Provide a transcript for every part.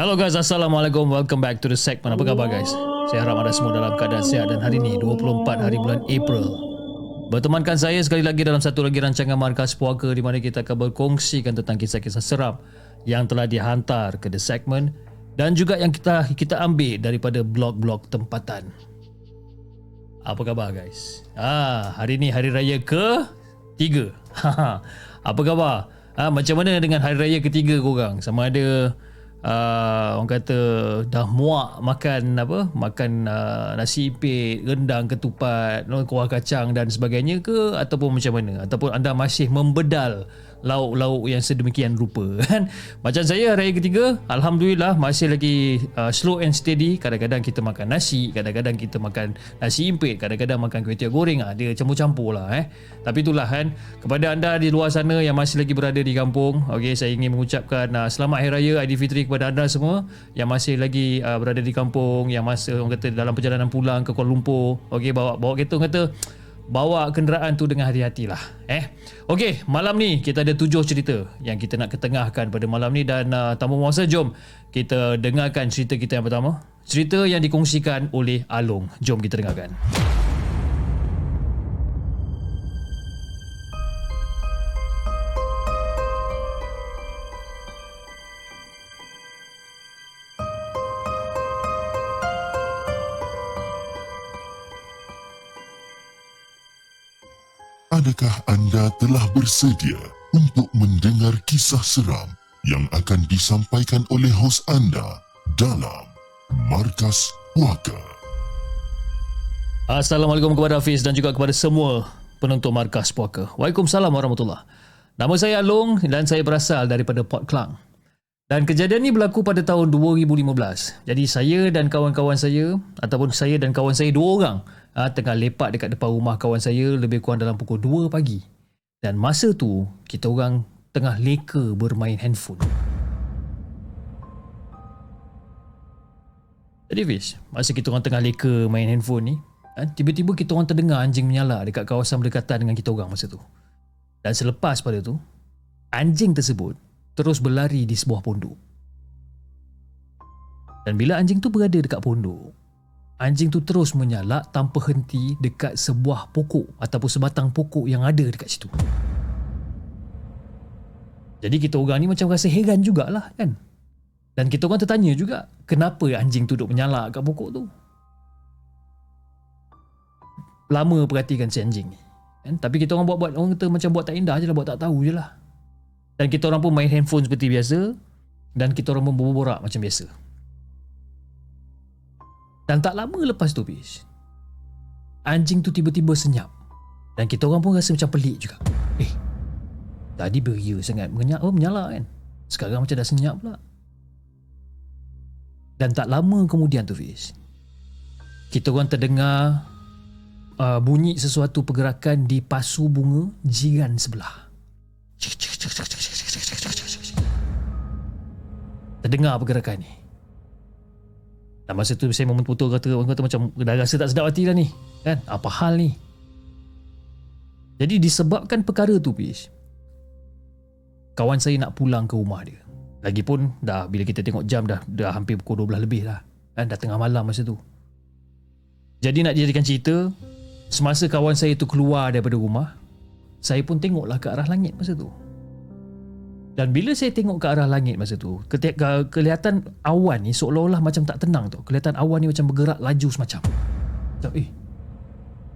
Hello guys, Assalamualaikum. Welcome back to the segment. Apa khabar guys? Saya harap anda semua dalam keadaan sihat dan hari ini 24 hari bulan April. Bertemankan saya sekali lagi dalam satu lagi rancangan Markas Puaka di mana kita akan berkongsikan tentang kisah-kisah seram yang telah dihantar ke the segment dan juga yang kita kita ambil daripada blog-blog tempatan. Apa khabar guys? Ah, hari ini hari raya ke tiga. Apa khabar? Ah, macam mana dengan hari raya ketiga korang? Sama ada uh, orang kata dah muak makan apa? Makan uh, nasi ipit rendang ketupat kuah kacang dan sebagainya ke? Ataupun macam mana? Ataupun anda masih membedal lauk-lauk yang sedemikian rupa kan? Macam saya hari ketiga alhamdulillah masih lagi uh, slow and steady. Kadang-kadang kita makan nasi kadang-kadang kita makan nasi impit kadang-kadang makan kuih tiaw goreng. Ah dia campur-campur lah eh. Tapi itulah kan? Kepada anda di luar sana yang masih lagi berada di kampung okey saya ingin mengucapkan uh, selamat hari raya Aidilfitri kepada anda semua yang masih lagi uh, berada di kampung yang masih orang kata dalam perjalanan pulang ke Kuala Lumpur. Okey bawa bawa kereta kata bawa kenderaan tu dengan hati-hati lah eh? Okey, malam ni kita ada tujuh cerita yang kita nak ketengahkan pada malam ni dan uh, tanpa masa jom kita dengarkan cerita kita yang pertama. Cerita yang dikongsikan oleh Along. Jom kita dengarkan Adakah anda telah bersedia untuk mendengar kisah seram yang akan disampaikan oleh hos anda dalam Markas Puaka? Assalamualaikum kepada Hafiz dan juga kepada semua penonton Markas Puaka. Waalaikumsalam warahmatullahi Nama saya Along dan saya berasal daripada Port Klang. Dan kejadian ini berlaku pada tahun 2015. Jadi saya dan kawan-kawan saya ataupun saya dan kawan saya dua orang uh, tengah lepak dekat depan rumah kawan saya lebih kurang dalam pukul 2 pagi. Dan masa tu kita orang tengah leka bermain handphone. Jadi Fish, masa kita orang tengah leka main handphone ni, uh, tiba-tiba kita orang terdengar anjing menyala dekat kawasan berdekatan dengan kita orang masa tu. Dan selepas pada tu, anjing tersebut terus berlari di sebuah pondok. Dan bila anjing tu berada dekat pondok, anjing tu terus menyalak tanpa henti dekat sebuah pokok ataupun sebatang pokok yang ada dekat situ. Jadi kita orang ni macam rasa heran jugalah kan. Dan kita orang tertanya juga kenapa anjing tu duduk menyalak kat pokok tu. Lama perhatikan si anjing ni. Kan? Tapi kita orang buat-buat orang kata macam buat tak indah je lah buat tak tahu je lah. Dan kita orang pun main handphone seperti biasa dan kita orang pun berborak macam biasa. Dan tak lama lepas tu Fish Anjing tu tiba-tiba senyap. Dan kita orang pun rasa macam pelik juga. Eh Tadi beria sangat. Menyenyap, oh, menyala kan? Sekarang macam dah senyap pula. Dan tak lama kemudian tu Fish Kita orang terdengar uh, Bunyi sesuatu pergerakan di pasu bunga jiran sebelah. Terdengar pergerakan ni. Dan masa tu saya memputul kata orang kata macam dah rasa tak sedap hati dah ni. Kan? Apa hal ni? Jadi disebabkan perkara tu Pish. Kawan saya nak pulang ke rumah dia. Lagipun dah bila kita tengok jam dah dah hampir pukul 12 lebih lah. Kan dah tengah malam masa tu. Jadi nak jadikan cerita, semasa kawan saya tu keluar daripada rumah, saya pun tengoklah ke arah langit masa tu. Dan bila saya tengok ke arah langit masa tu, ketika kelihatan awan ni seolah-olah macam tak tenang tu. Kelihatan awan ni macam bergerak laju semacam. Macam eh,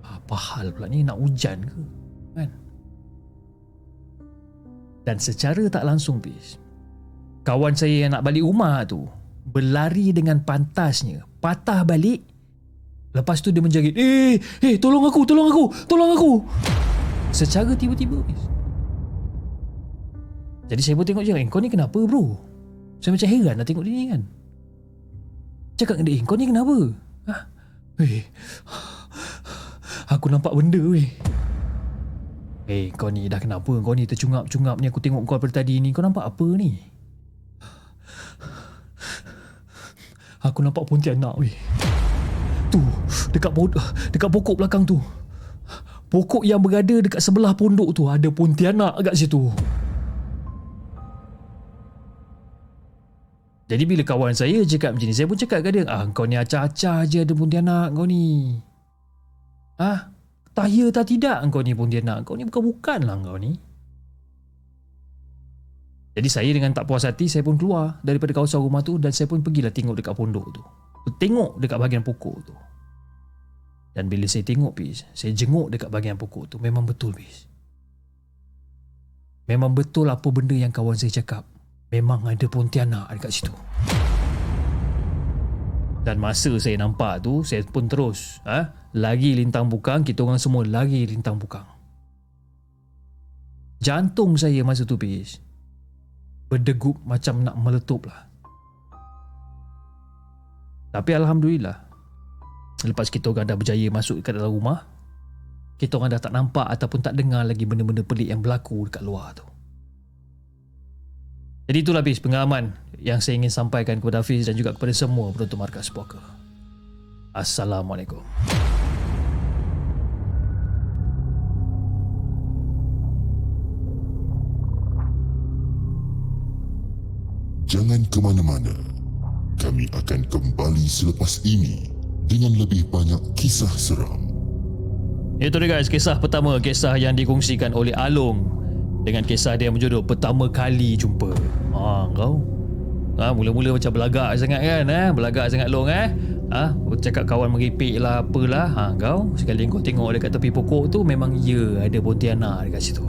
apa hal pula ni nak hujan ke? Kan? Dan secara tak langsung bis, kawan saya yang nak balik rumah tu berlari dengan pantasnya, patah balik Lepas tu dia menjerit, "Eh, eh, tolong aku, tolong aku, tolong aku." Secara tiba-tiba. Jadi saya pun tengok je, eh, kau ni kenapa bro? Saya macam heran nak tengok dia ni kan. Cakap dengan dia, eh, kau ni kenapa? Ha? Eh, aku nampak benda weh. Eh, kau ni dah kenapa? Kau ni tercungap-cungap ni aku tengok kau daripada tadi ni. Kau nampak apa ni? Aku nampak pontianak weh tu dekat dekat pokok belakang tu pokok yang berada dekat sebelah pondok tu ada pontianak kat situ jadi bila kawan saya cakap macam ni saya pun cakap kat dia ah kau ni acah-acah je ada pontianak kau ni ah tak ya tak tidak kau ni pontianak kau ni bukan-bukan lah kau ni jadi saya dengan tak puas hati saya pun keluar daripada kawasan rumah tu dan saya pun pergilah tengok dekat pondok tu tengok dekat bahagian pokok tu. Dan bila saya tengok bis, saya jenguk dekat bahagian pokok tu, memang betul bis. Memang betul apa benda yang kawan saya cakap. Memang ada pontianak dekat situ. Dan masa saya nampak tu, saya pun terus ha, lagi lintang bukang, kita orang semua lagi lintang bukang. Jantung saya masa tu bis, berdegup macam nak meletup lah. Tapi Alhamdulillah Lepas kita orang dah berjaya masuk ke dalam rumah Kita orang dah tak nampak ataupun tak dengar lagi benda-benda pelik yang berlaku dekat luar tu Jadi itulah habis pengalaman yang saya ingin sampaikan kepada Hafiz dan juga kepada semua penonton Markas Poker Assalamualaikum. Jangan ke mana-mana. Kami akan kembali selepas ini dengan lebih banyak kisah seram. Itu dia guys, kisah pertama, kisah yang dikongsikan oleh Along dengan kisah dia berjudul Pertama Kali Jumpa. Ha, kau? Ha, mula-mula macam belagak sangat kan? Eh? Belagak sangat long eh? Ha, cakap kawan meripik lah apalah. Ha, kau? Sekali kau tengok dekat tepi pokok tu memang ya ada pontianak dekat situ.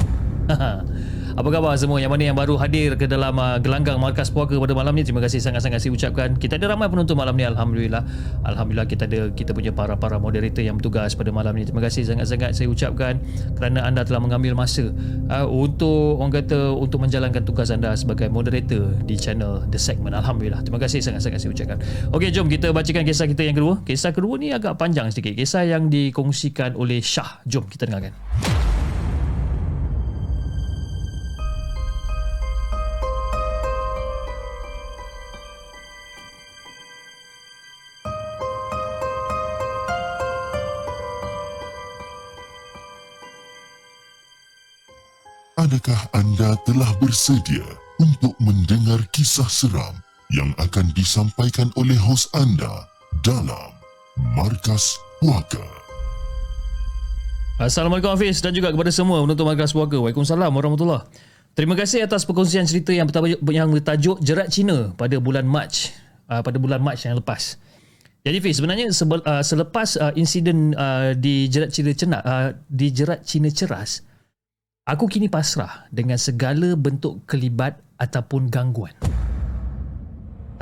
Apa khabar semua? Yang mana yang baru hadir ke dalam uh, gelanggang markas puaka pada malam ni? Terima kasih sangat-sangat saya ucapkan. Kita ada ramai penonton malam ni Alhamdulillah. Alhamdulillah kita ada kita punya para-para moderator yang bertugas pada malam ni. Terima kasih sangat-sangat saya ucapkan kerana anda telah mengambil masa uh, untuk orang kata untuk menjalankan tugas anda sebagai moderator di channel The Segment. Alhamdulillah. Terima kasih sangat-sangat saya ucapkan. Ok jom kita bacakan kisah kita yang kedua. Kisah kedua ni agak panjang sedikit kisah yang dikongsikan oleh Shah. Jom kita dengarkan Adakah anda telah bersedia untuk mendengar kisah seram yang akan disampaikan oleh hos anda dalam Markas Puaka? Assalamualaikum Hafiz dan juga kepada semua penonton Markas Puaka. Waalaikumsalam warahmatullahi Terima kasih atas perkongsian cerita yang bertajuk, yang bertajuk Jerat Cina pada bulan Mac uh, pada bulan Mac yang lepas. Jadi Fiz, sebenarnya sebel, uh, selepas uh, insiden uh, di Jerat Cina Cenak uh, di Jerat Cina Ceras, Aku kini pasrah dengan segala bentuk kelibat ataupun gangguan.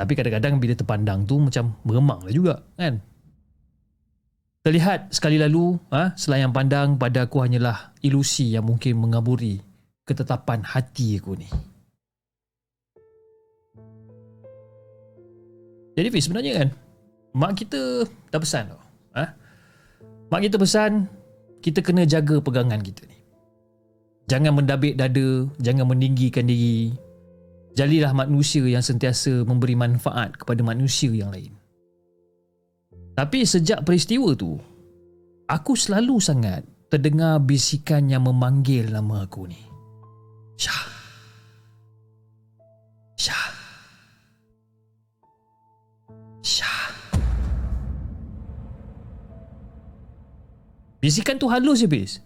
Tapi kadang-kadang bila terpandang tu macam meremang lah juga kan. Terlihat sekali lalu ha, selayang pandang pada aku hanyalah ilusi yang mungkin mengaburi ketetapan hati aku ni. Jadi Fiz sebenarnya kan mak kita dah pesan tau. Ha? Mak kita pesan kita kena jaga pegangan kita ni. Jangan mendabik dada, jangan meninggikan diri. Jadilah manusia yang sentiasa memberi manfaat kepada manusia yang lain. Tapi sejak peristiwa tu, aku selalu sangat terdengar bisikan yang memanggil nama aku ni. Syah. Syah. Syah. Bisikan tu halus je bis.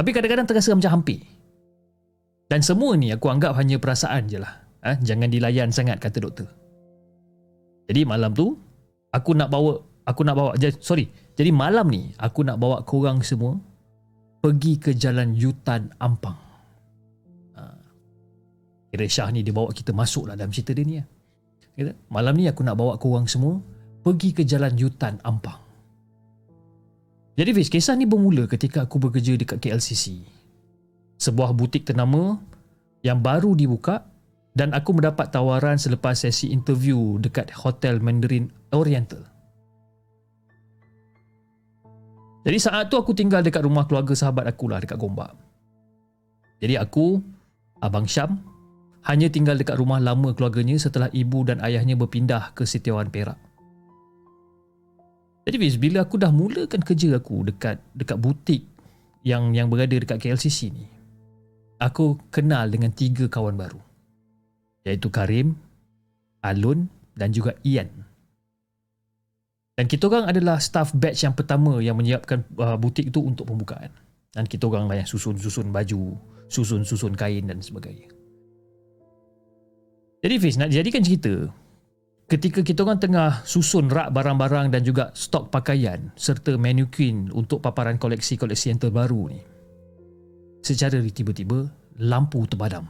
Tapi kadang-kadang terasa macam hampir. Dan semua ni aku anggap hanya perasaan je lah. Ha? Jangan dilayan sangat kata doktor. Jadi malam tu aku nak bawa aku nak bawa sorry. Jadi malam ni aku nak bawa korang semua pergi ke jalan Yutan Ampang. Ha. Kira Syah ni dia bawa kita masuk lah dalam cerita dia ni. Ya. Malam ni aku nak bawa korang semua pergi ke jalan Yutan Ampang. Jadi Fiz, kisah ni bermula ketika aku bekerja dekat KLCC. Sebuah butik ternama yang baru dibuka dan aku mendapat tawaran selepas sesi interview dekat Hotel Mandarin Oriental. Jadi saat tu aku tinggal dekat rumah keluarga sahabat aku lah dekat Gombak. Jadi aku, Abang Syam, hanya tinggal dekat rumah lama keluarganya setelah ibu dan ayahnya berpindah ke Setiawan Perak. Jadi Fiz, bila aku dah mulakan kerja aku dekat dekat butik yang yang berada dekat KLCC ni, aku kenal dengan tiga kawan baru. Iaitu Karim, Alun dan juga Ian. Dan kita orang adalah staff batch yang pertama yang menyiapkan uh, butik itu untuk pembukaan. Dan kita orang lah yang susun-susun baju, susun-susun kain dan sebagainya. Jadi Fiz, nak jadikan cerita, ketika kita orang tengah susun rak barang-barang dan juga stok pakaian serta mannequin untuk paparan koleksi-koleksi yang terbaru ni, secara tiba-tiba, lampu terpadam.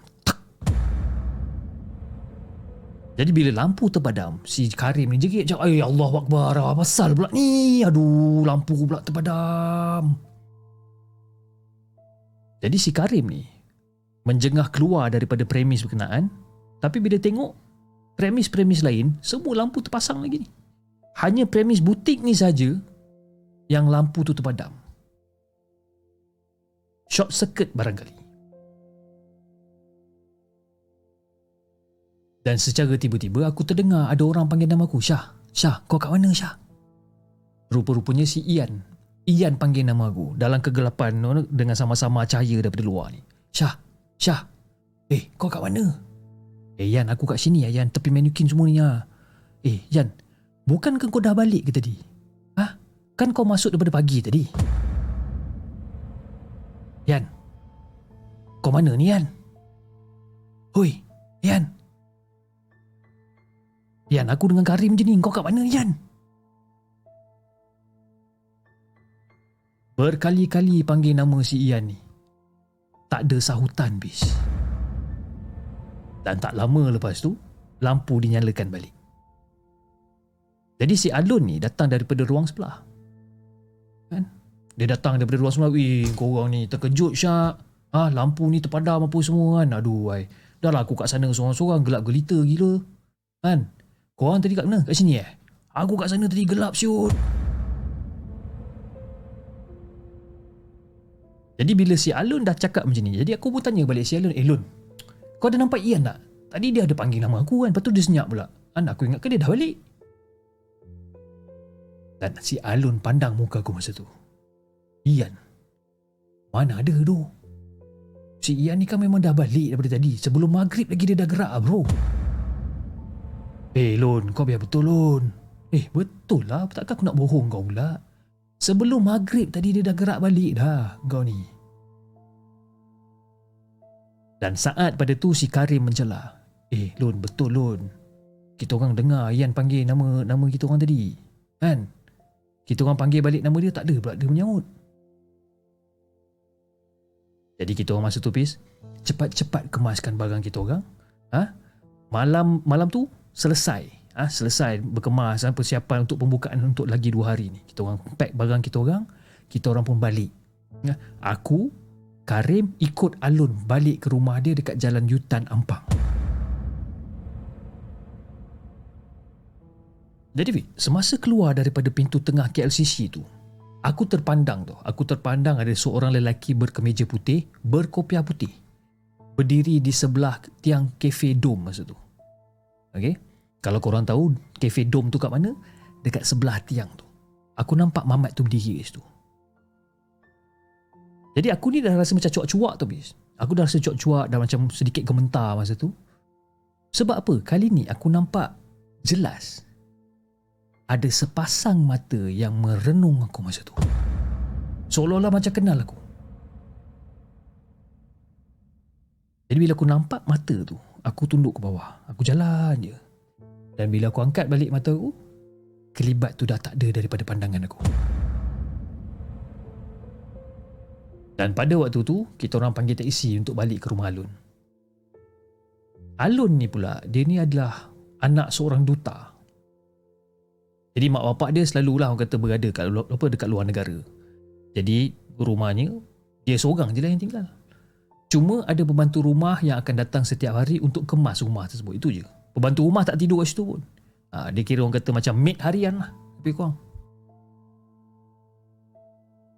Jadi bila lampu terpadam, si Karim ni jerit macam, "Ay Allah Akbar, apa pasal pula ni? Aduh, lampu pula terpadam." Jadi si Karim ni menjengah keluar daripada premis berkenaan, tapi bila tengok premis-premis lain, semua lampu terpasang lagi ni. Hanya premis butik ni saja yang lampu tu terpadam. Short circuit barangkali. Dan secara tiba-tiba aku terdengar ada orang panggil nama aku. Syah, Syah, kau kat mana Syah? Rupa-rupanya si Ian. Ian panggil nama aku dalam kegelapan dengan sama-sama cahaya daripada luar ni. Syah, Syah. Eh, kau kat mana? Eh, Yan, aku kat sini ya, Yan. Tepi manukin semua ni ya. Eh, Yan. Bukankah kau dah balik ke tadi? Ha? Kan kau masuk daripada pagi tadi? Yan. Kau mana ni, Yan? Hoi, Yan. Yan, aku dengan Karim je ni. Kau kat mana, Yan? Berkali-kali panggil nama si Ian ni. Tak ada sahutan, bis. Dan tak lama lepas tu, lampu dinyalakan balik. Jadi si Alun ni datang daripada ruang sebelah. Kan? Dia datang daripada ruang sebelah. Wih, korang ni terkejut syak. Ah, ha, lampu ni terpadam apa semua kan. Aduh, ay. Dah lah aku kat sana seorang-seorang gelap gelita gila. Kan? Korang tadi kat mana? Kat sini eh? Aku kat sana tadi gelap siut. Jadi bila si Alun dah cakap macam ni, jadi aku pun tanya balik si Alun, "Eh Lun, kau ada nampak Ian tak? Tadi dia ada panggil nama aku kan, lepas tu dia senyap pula. Kan aku ingat ke dia dah balik?" Dan si Alun pandang muka aku masa tu. Ian, mana ada tu? Si Ian ni kan memang dah balik daripada tadi. Sebelum maghrib lagi dia dah gerak bro. Eh Lon, kau biar betul Lon. Eh betul lah, takkan aku nak bohong kau pula. Sebelum maghrib tadi dia dah gerak balik dah kau ni. Dan saat pada tu si Karim mencela. Eh Lon, betul Lon. Kita orang dengar Ian panggil nama nama kita orang tadi. Kan? Kita orang panggil balik nama dia tak ada pula dia menyahut. Jadi kita orang masa tu pis cepat-cepat kemaskan barang kita orang. Ha? Malam malam tu selesai ha, selesai berkemas ha, persiapan untuk pembukaan untuk lagi dua hari ni kita orang pack barang kita orang kita orang pun balik ha, aku Karim ikut Alun balik ke rumah dia dekat jalan Yutan Ampang jadi semasa keluar daripada pintu tengah KLCC tu aku terpandang tu aku terpandang ada seorang lelaki berkemeja putih berkopiah putih berdiri di sebelah tiang kafe dom masa tu Okay. Kalau korang tahu Cafe Dome tu kat mana? Dekat sebelah tiang tu. Aku nampak Mamat tu berdiri kat situ. Jadi aku ni dah rasa macam cuak-cuak tu bis. Aku dah rasa cuak-cuak dah macam sedikit gementar masa tu. Sebab apa? Kali ni aku nampak jelas ada sepasang mata yang merenung aku masa tu. Seolah-olah macam kenal aku. Jadi bila aku nampak mata tu, aku tunduk ke bawah. Aku jalan je. Dan bila aku angkat balik mata aku, kelibat tu dah tak ada daripada pandangan aku. Dan pada waktu tu, kita orang panggil taksi untuk balik ke rumah Alun. Alun ni pula, dia ni adalah anak seorang duta. Jadi mak bapak dia selalulah orang kata berada kat, apa, dekat luar negara. Jadi rumahnya, dia seorang je lah yang tinggal. Cuma ada pembantu rumah yang akan datang setiap hari untuk kemas rumah tersebut. Itu je. Pembantu rumah tak tidur kat situ pun. Ha, dia kira orang kata macam maid harian lah. Lebih kurang.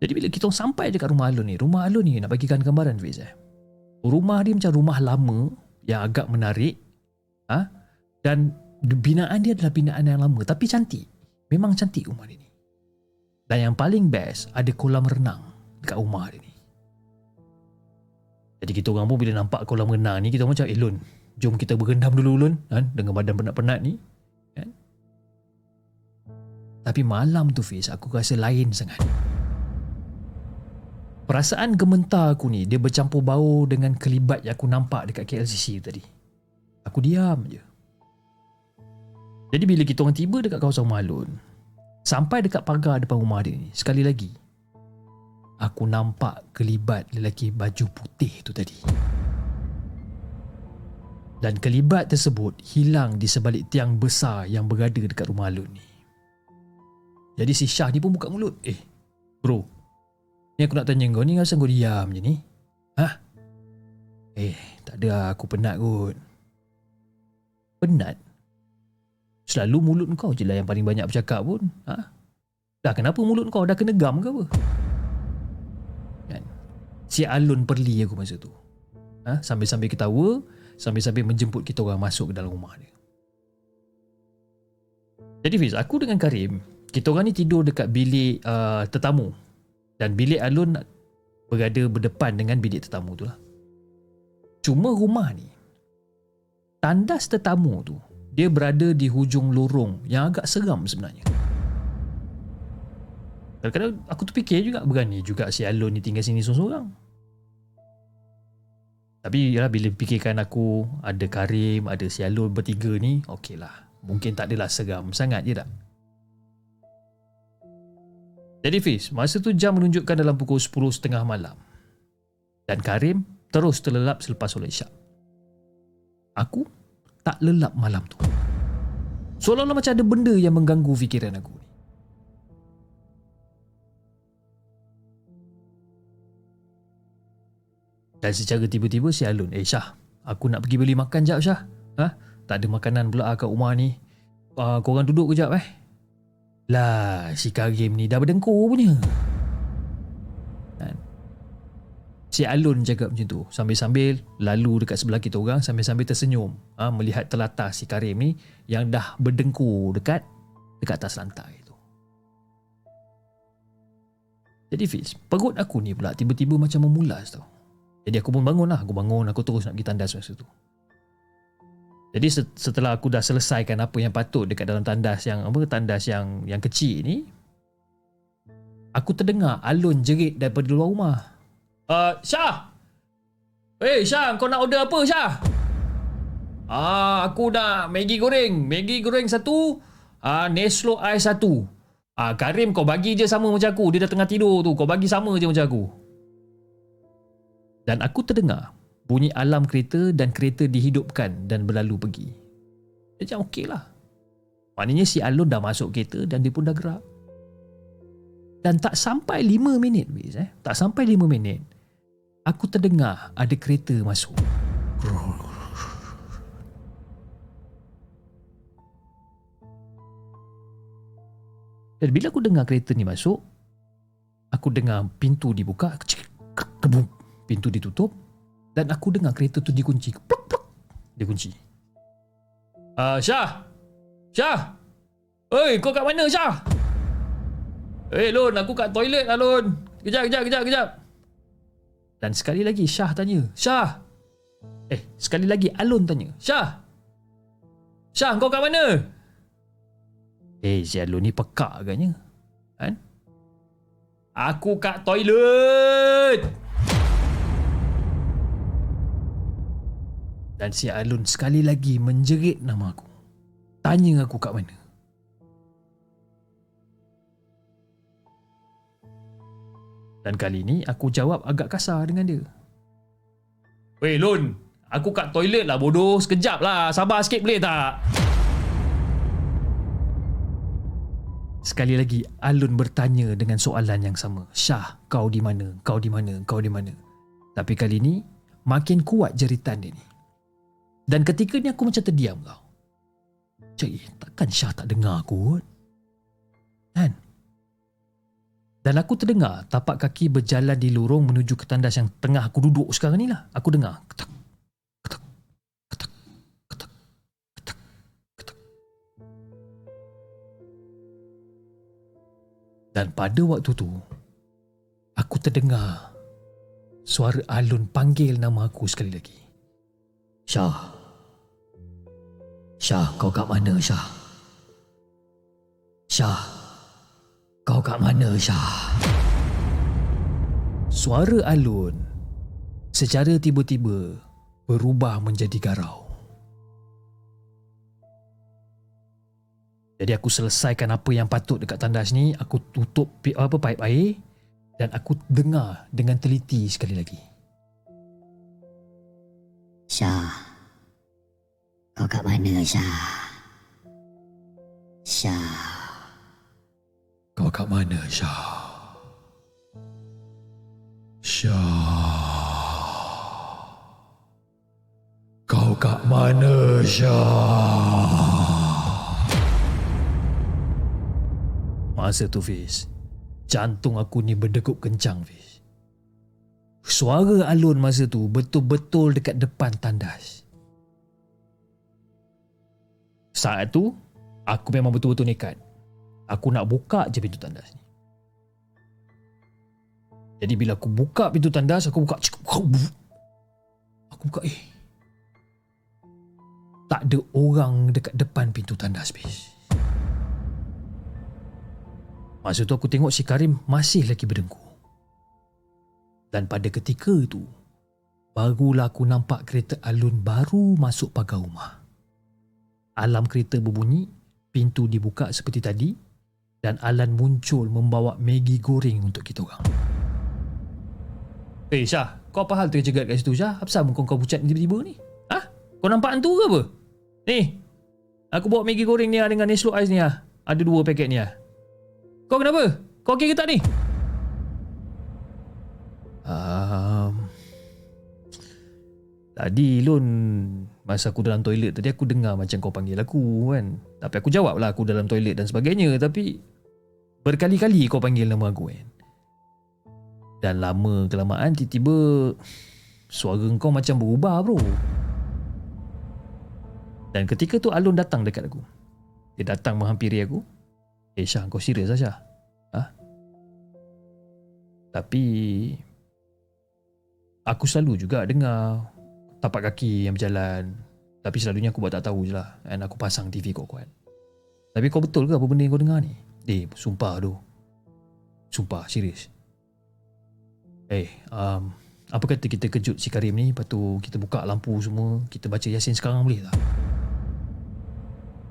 Jadi bila kita sampai dekat rumah Alun ni, rumah Alun ni nak bagikan gambaran Fiz eh. Rumah dia macam rumah lama yang agak menarik. Ha? Dan binaan dia adalah binaan yang lama tapi cantik. Memang cantik rumah dia ni. Dan yang paling best, ada kolam renang dekat rumah dia ni. Jadi kita orang pun bila nampak kolam renang ni, kita macam, eh Lun, jom kita berendam dulu Lun. Kan? Dengan badan penat-penat ni. Kan? Tapi malam tu Fiz, aku rasa lain sangat. Perasaan gementar aku ni dia bercampur bau dengan kelibat yang aku nampak dekat KLCC tadi. Aku diam je. Jadi bila kita orang tiba dekat kawasan Malun, sampai dekat pagar depan rumah dia ni, sekali lagi aku nampak kelibat lelaki baju putih tu tadi. Dan kelibat tersebut hilang di sebalik tiang besar yang berada dekat rumah Alun ni. Jadi si Syah ni pun buka mulut. Eh, bro, Ni aku nak tanya kau ni asal kau diam je ni? Ha? Eh, tak ada lah, aku penat kot. Penat? Selalu mulut kau je lah yang paling banyak bercakap pun. Ha? Dah kenapa mulut kau dah kena gam ke apa? Kan? Si Alun perli aku masa tu. Ha? Sambil-sambil ketawa, sambil-sambil menjemput kita orang masuk ke dalam rumah dia. Jadi Fiz, aku dengan Karim, kita orang ni tidur dekat bilik uh, tetamu dan bilik Alun berada berdepan dengan bilik tetamu tu lah. Cuma rumah ni, tandas tetamu tu, dia berada di hujung lorong yang agak seram sebenarnya. Kadang-kadang aku terfikir juga berani juga si Alun ni tinggal sini seorang-seorang. Tapi yalah bila fikirkan aku ada Karim, ada si Alun bertiga ni, okey lah. Mungkin tak adalah seram sangat je tak. Jadi Fiz, masa tu jam menunjukkan dalam pukul 10.30 malam. Dan Karim terus terlelap selepas solat isyak. Aku tak lelap malam tu. Seolah-olah macam ada benda yang mengganggu fikiran aku. Dan secara tiba-tiba si Alun, eh Syah, aku nak pergi beli makan jap Syah. Ha? Tak ada makanan pula kat rumah ni. Uh, korang duduk kejap eh. Lah, si Karim ni dah berdengkur punya. Kan? Si Alun cakap macam tu. Sambil-sambil lalu dekat sebelah kita orang sambil-sambil tersenyum. Ha, melihat telatar si Karim ni yang dah berdengkur dekat dekat atas lantai tu. Jadi Fiz, perut aku ni pula tiba-tiba macam memulas tau. Jadi aku pun bangun lah. Aku bangun, aku terus nak pergi tandas masa tu. Jadi setelah aku dah selesaikan apa yang patut dekat dalam tandas yang apa tandas yang yang kecil ni aku terdengar alun jerit daripada luar rumah. Uh, Syah. Eh hey, Syah, kau nak order apa Syah? Ah, aku nak Maggi goreng. Maggi goreng satu, ah Neslo ais satu. Ah Karim kau bagi je sama macam aku. Dia dah tengah tidur tu. Kau bagi sama je macam aku. Dan aku terdengar bunyi alam kereta dan kereta dihidupkan dan berlalu pergi. Dia macam okey lah. Maknanya si Alun dah masuk kereta dan dia pun dah gerak. Dan tak sampai 5 minit, Wiz, eh? tak sampai 5 minit, aku terdengar ada kereta masuk. Dan bila aku dengar kereta ni masuk, aku dengar pintu dibuka, pintu ditutup, dan aku dengar kereta tu dikunci. Pluk, pluk. Dia kunci. Uh, Syah! Syah! Oi, kau kat mana Syah? Eh, hey, Lon, aku kat toilet lah, Lon. Kejap, kejap, kejap, kejap. Dan sekali lagi Syah tanya. Syah! Eh, sekali lagi Alun tanya. Syah! Syah, kau kat mana? Eh, si Alun ni pekak agaknya. Kan? Aku kat toilet. Dan si Alun sekali lagi menjerit nama aku. Tanya aku kat mana. Dan kali ni aku jawab agak kasar dengan dia. Weh Lun, aku kat toilet lah bodoh. Sekejap lah, sabar sikit boleh tak? Sekali lagi Alun bertanya dengan soalan yang sama. Syah, kau di mana? Kau di mana? Kau di mana? Tapi kali ni makin kuat jeritan dia ni. Dan ketika ni aku macam terdiam tau. Cik, takkan Syah tak dengar aku kot? Kan? Dan aku terdengar tapak kaki berjalan di lorong menuju ke tandas yang tengah aku duduk sekarang ni lah. Aku dengar. Ketak, ketak, ketak, ketak, ketak, ketak. Dan pada waktu tu, aku terdengar suara Alun panggil nama aku sekali lagi. Syah. Syah, kau kat mana Syah? Syah. Kau kat mana Syah? Suara Alun secara tiba-tiba berubah menjadi garau. Jadi aku selesaikan apa yang patut dekat tandas ni, aku tutup apa paip air dan aku dengar dengan teliti sekali lagi. Syah. Kau kat mana Syah? Syah. Kau kat mana Syah? Syah. Kau kat mana Syah? Masa tu Fiz, jantung aku ni berdegup kencang Fiz. Suara alun masa tu betul-betul dekat depan tandas. Saat tu, aku memang betul-betul nekat. Aku nak buka je pintu tandas ni. Jadi bila aku buka pintu tandas, aku buka. Aku buka eh. Tak ada orang dekat depan pintu tandas bis. Masa tu aku tengok si Karim masih lagi berdengkur. Dan pada ketika itu, barulah aku nampak kereta alun baru masuk pagar rumah. Alam kereta berbunyi, pintu dibuka seperti tadi dan Alan muncul membawa Maggi goreng untuk kita orang. Eh Syah, kau apa hal terjegat kat situ Syah? Apa sebab kau, pucat tiba-tiba ni? Ha? Kau nampak hantu ke apa? Ni, aku bawa Maggi goreng ni dengan Neslo Ice ni ah. Ada dua paket ni ah. Kau kenapa? Kau okey ke tak ni? Um, tadi Lun Masa aku dalam toilet tadi aku dengar macam kau panggil aku kan. Tapi aku jawab lah aku dalam toilet dan sebagainya Tapi Berkali-kali kau panggil nama aku kan. Dan lama kelamaan tiba-tiba Suara kau macam berubah bro. Dan ketika tu Alun datang dekat aku. Dia datang menghampiri aku. Eh Syah kau serius lah Syah? Ha? Tapi Aku selalu juga dengar Tapak kaki yang berjalan Tapi selalunya aku buat tak tahu je lah Dan aku pasang TV kau kuat Tapi kau betul ke apa benda yang kau dengar ni Eh, sumpah tu. Sumpah, serius. Eh, um, apa kata kita kejut si Karim ni, lepas tu kita buka lampu semua, kita baca Yasin sekarang boleh tak?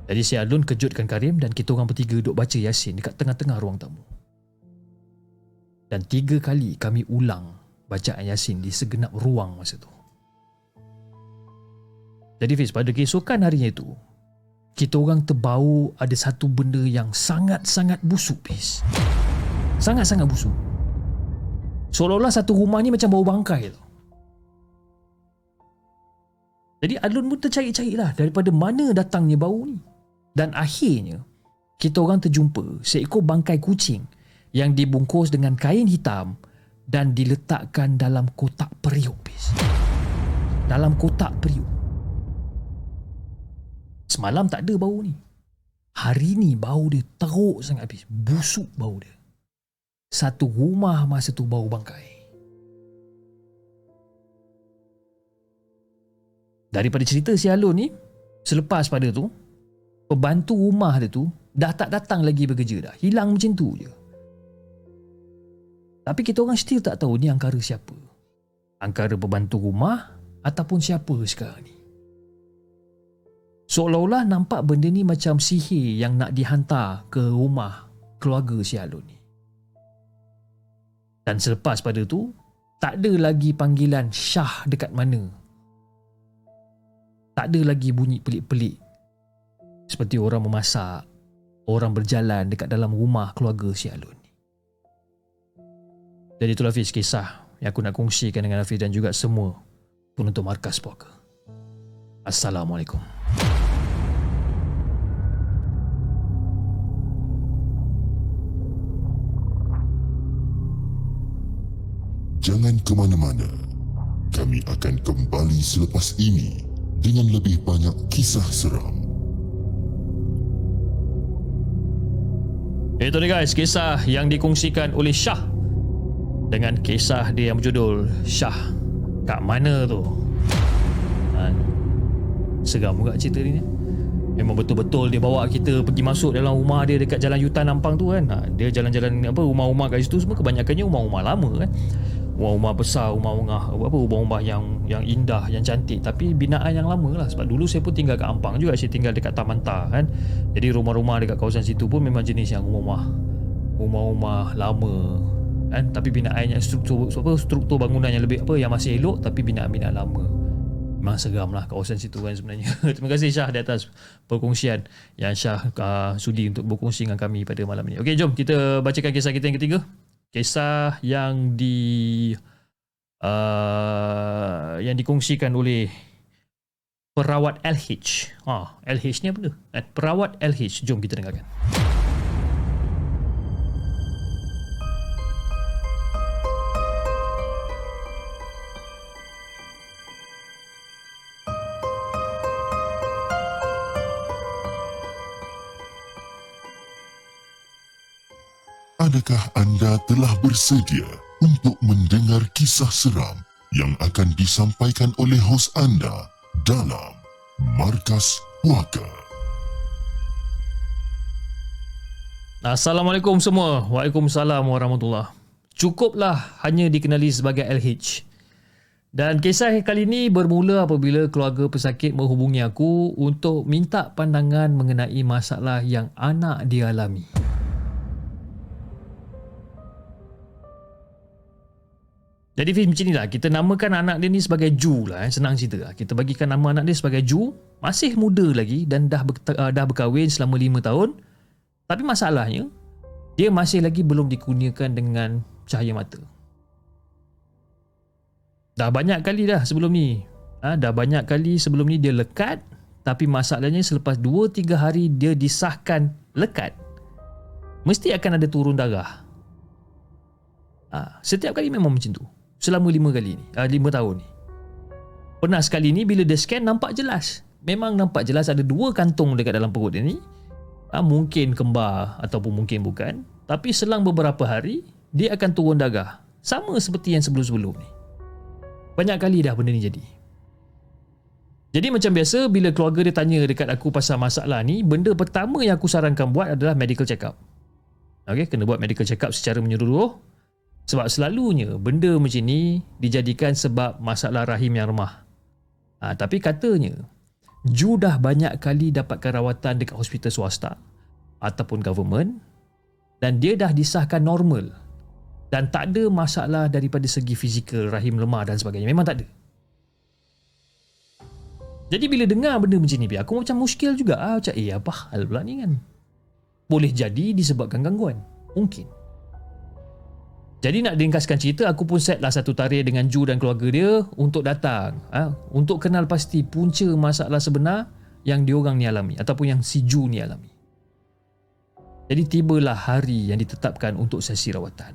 Jadi si Alun kejutkan Karim dan kita orang bertiga duduk baca Yasin dekat tengah-tengah ruang tamu. Dan tiga kali kami ulang bacaan Yasin di segenap ruang masa tu. Jadi Fiz, pada keesokan harinya itu, kita orang terbau ada satu benda yang sangat-sangat busuk bis. Sangat-sangat busuk. Seolah-olah satu rumah ni macam bau bangkai tu. Jadi Adlun pun tercari-cari lah daripada mana datangnya bau ni. Dan akhirnya, kita orang terjumpa seekor bangkai kucing yang dibungkus dengan kain hitam dan diletakkan dalam kotak periuk bis. Dalam kotak periuk. Semalam tak ada bau ni. Hari ni bau dia teruk sangat habis. Busuk bau dia. Satu rumah masa tu bau bangkai. Daripada cerita si Alun ni, selepas pada tu, pembantu rumah dia tu dah tak datang lagi bekerja dah. Hilang macam tu je. Tapi kita orang still tak tahu ni angkara siapa. Angkara pembantu rumah ataupun siapa sekarang ni. Seolah-olah nampak benda ni macam sihir yang nak dihantar ke rumah keluarga si Alun ni. Dan selepas pada tu, tak ada lagi panggilan Syah dekat mana. Tak ada lagi bunyi pelik-pelik. Seperti orang memasak, orang berjalan dekat dalam rumah keluarga si Alun. Jadi itulah Hafiz kisah yang aku nak kongsikan dengan Hafiz dan juga semua penonton Markas Poker. Assalamualaikum. Jangan ke mana-mana. Kami akan kembali selepas ini dengan lebih banyak kisah seram. Itu dia guys, kisah yang dikongsikan oleh Syah dengan kisah dia yang berjudul Syah. Kat mana tu. Ha, seram juga cerita ni. Memang betul-betul dia bawa kita pergi masuk dalam rumah dia dekat jalan Yutan Nampang tu kan. Ha, dia jalan-jalan apa rumah-rumah kat situ semua kebanyakannya rumah-rumah lama kan? Rumah-rumah besar, rumah-rumah apa rumah-rumah yang yang indah, yang cantik. Tapi binaan yang lama lah. Sebab dulu saya pun tinggal kat Ampang juga. Saya tinggal dekat Taman Ta kan? Jadi rumah-rumah dekat kawasan situ pun memang jenis yang rumah rumah-rumah lama kan tapi binaannya struktur apa struktur bangunan yang lebih apa yang masih elok tapi binaan-binaan lama memang seram lah kawasan situ kan sebenarnya terima kasih Syah di atas perkongsian yang Syah uh, sudi untuk berkongsi dengan kami pada malam ini ok jom kita bacakan kisah kita yang ketiga kisah yang di uh, yang dikongsikan oleh perawat LH. Ah, LH ni apa tu? Eh, perawat LH. Jom kita dengarkan. Adakah anda telah bersedia untuk mendengar kisah seram yang akan disampaikan oleh hos anda dalam Markas Puaka? Assalamualaikum semua. Waalaikumsalam warahmatullahi Cukuplah hanya dikenali sebagai LH. Dan kisah kali ini bermula apabila keluarga pesakit menghubungi aku untuk minta pandangan mengenai masalah yang anak dialami. Jadi Fiz macam ni lah Kita namakan anak dia ni sebagai Ju lah eh. Senang cerita lah. Kita bagikan nama anak dia sebagai Ju. Masih muda lagi Dan dah, ber, uh, dah berkahwin selama 5 tahun. Tapi masalahnya Dia masih lagi belum dikurniakan dengan cahaya mata. Dah banyak kali dah sebelum ni. Ha, Dah banyak kali sebelum ni dia lekat. Tapi masalahnya selepas 2-3 hari dia disahkan lekat Mesti akan ada turun darah. Ha, Setiap kali memang macam tu selama lima kali ni, uh, lima tahun ni. Pernah sekali ni bila dia scan nampak jelas. Memang nampak jelas ada dua kantung dekat dalam perut dia ni. Uh, mungkin kembar ataupun mungkin bukan. Tapi selang beberapa hari, dia akan turun darah. Sama seperti yang sebelum-sebelum ni. Banyak kali dah benda ni jadi. Jadi macam biasa, bila keluarga dia tanya dekat aku pasal masalah ni, benda pertama yang aku sarankan buat adalah medical check up. Okay, kena buat medical check up secara menyeluruh sebab selalunya benda macam ni dijadikan sebab masalah rahim yang remah. Ha, tapi katanya, Ju dah banyak kali dapatkan rawatan dekat hospital swasta ataupun government dan dia dah disahkan normal dan tak ada masalah daripada segi fizikal, rahim lemah dan sebagainya. Memang tak ada. Jadi bila dengar benda macam ni, aku macam muskil juga. Ah, macam, eh apa hal pula ni kan? Boleh jadi disebabkan gangguan. Mungkin. Jadi nak ringkaskan cerita, aku pun set lah satu tarikh dengan Ju dan keluarga dia untuk datang. Ha? Untuk kenal pasti punca masalah sebenar yang diorang ni alami ataupun yang si Ju ni alami. Jadi tibalah hari yang ditetapkan untuk sesi rawatan.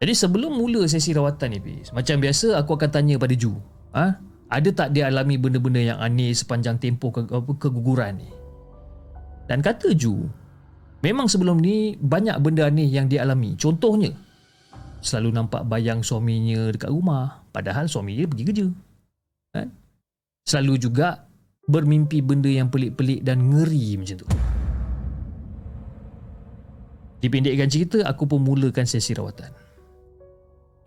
Jadi sebelum mula sesi rawatan ni, Fiz, macam biasa aku akan tanya pada Ju. Ha? Ada tak dia alami benda-benda yang aneh sepanjang tempoh ke- keguguran ni? Dan kata Ju, Memang sebelum ni banyak benda ni yang dia alami. Contohnya, selalu nampak bayang suaminya dekat rumah padahal suami dia pergi kerja. Kan? Selalu juga bermimpi benda yang pelik-pelik dan ngeri macam tu. Dipendekkan cerita, aku pun mulakan sesi rawatan.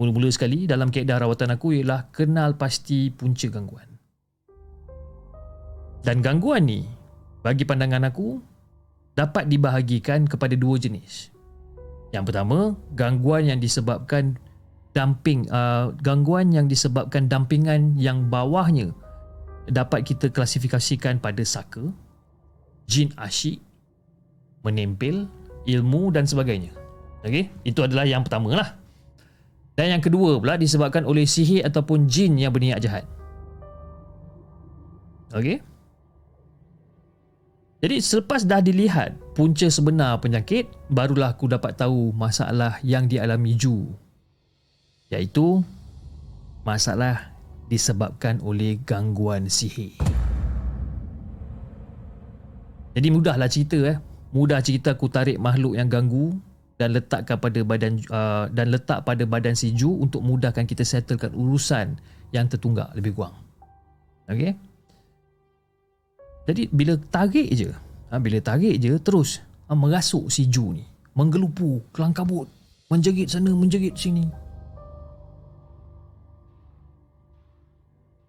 Mula-mula sekali dalam kaedah rawatan aku ialah kenal pasti punca gangguan. Dan gangguan ni, bagi pandangan aku, dapat dibahagikan kepada dua jenis. Yang pertama, gangguan yang disebabkan dumping, uh, gangguan yang disebabkan dampingan yang bawahnya dapat kita klasifikasikan pada saka, jin asyik, menempel, ilmu dan sebagainya. Okey, itu adalah yang pertama lah. Dan yang kedua pula disebabkan oleh sihir ataupun jin yang berniat jahat. Okey. Jadi selepas dah dilihat punca sebenar penyakit, barulah aku dapat tahu masalah yang dialami Ju. Iaitu masalah disebabkan oleh gangguan sihir. Jadi mudahlah cerita eh. Mudah cerita aku tarik makhluk yang ganggu dan letakkan pada badan uh, dan letak pada badan si Ju untuk mudahkan kita settlekan urusan yang tertunggak lebih kurang. Okey. Jadi bila tarik je, ha, bila tarik je terus ha, merasuk si Ju ni, menggelupu, kelang kabut, menjerit sana, menjerit sini.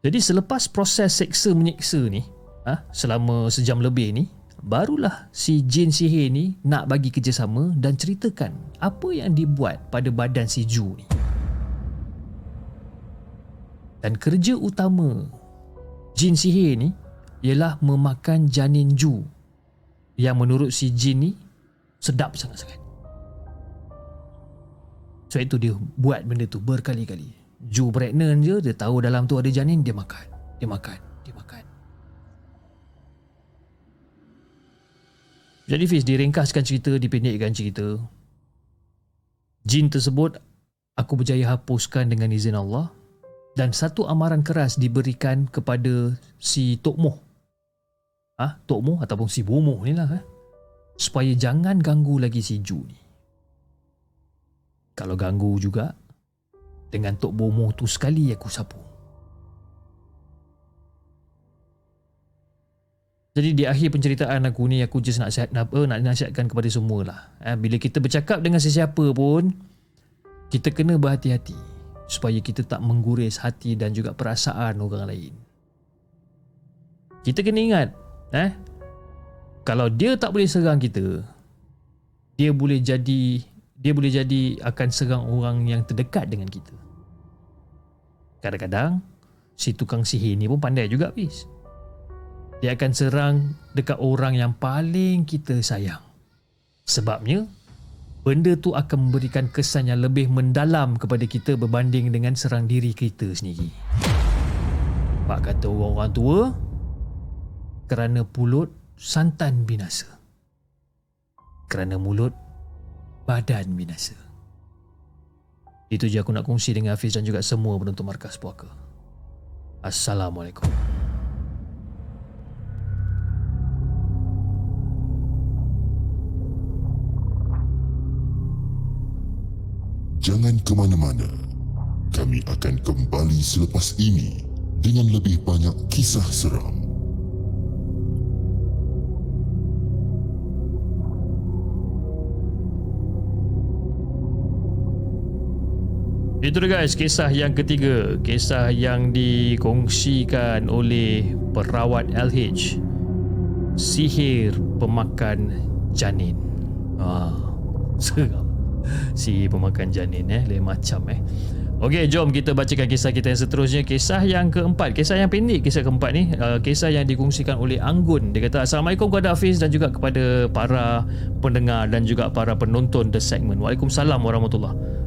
Jadi selepas proses seksa menyiksa ni, ha, selama sejam lebih ni, barulah si jin sihir ni nak bagi kerjasama dan ceritakan apa yang dibuat pada badan si Ju ni. Dan kerja utama jin sihir ni ialah memakan janin Ju yang menurut si jin ni sedap sangat-sangat. Sebab itu dia buat benda tu berkali-kali. Ju pregnant je, dia tahu dalam tu ada janin, dia makan. Dia makan. Jadi Fiz diringkaskan cerita, dipendekkan cerita. Jin tersebut aku berjaya hapuskan dengan izin Allah dan satu amaran keras diberikan kepada si Tok Moh. Ha? Tok Moh ataupun si Bomoh ni lah. Eh? Supaya jangan ganggu lagi si Ju ni. Kalau ganggu juga, dengan Tok Bomoh tu sekali aku sapu. Jadi di akhir penceritaan aku ni aku just nak sihat apa nak nasihatkan kepada semua lah. Eh, bila kita bercakap dengan sesiapa pun kita kena berhati-hati supaya kita tak mengguris hati dan juga perasaan orang lain. Kita kena ingat eh kalau dia tak boleh serang kita dia boleh jadi dia boleh jadi akan serang orang yang terdekat dengan kita. Kadang-kadang si tukang sihir ni pun pandai juga bis dia akan serang dekat orang yang paling kita sayang. Sebabnya, benda tu akan memberikan kesan yang lebih mendalam kepada kita berbanding dengan serang diri kita sendiri. Pak kata orang-orang tua, kerana pulut santan binasa. Kerana mulut badan binasa. Itu je aku nak kongsi dengan Hafiz dan juga semua penonton markas puaka. Assalamualaikum. Jangan ke mana-mana. Kami akan kembali selepas ini dengan lebih banyak kisah seram. Itu dia guys, kisah yang ketiga. Kisah yang dikongsikan oleh perawat LH. Sihir pemakan janin. Ah, seram si pemakan janin eh lain macam eh Okey, jom kita bacakan kisah kita yang seterusnya. Kisah yang keempat, kisah yang pendek, kisah keempat ni, uh, kisah yang dikongsikan oleh Anggun. Dia kata, Assalamualaikum kepada Hafiz dan juga kepada para pendengar dan juga para penonton The Segment. Waalaikumsalam warahmatullahi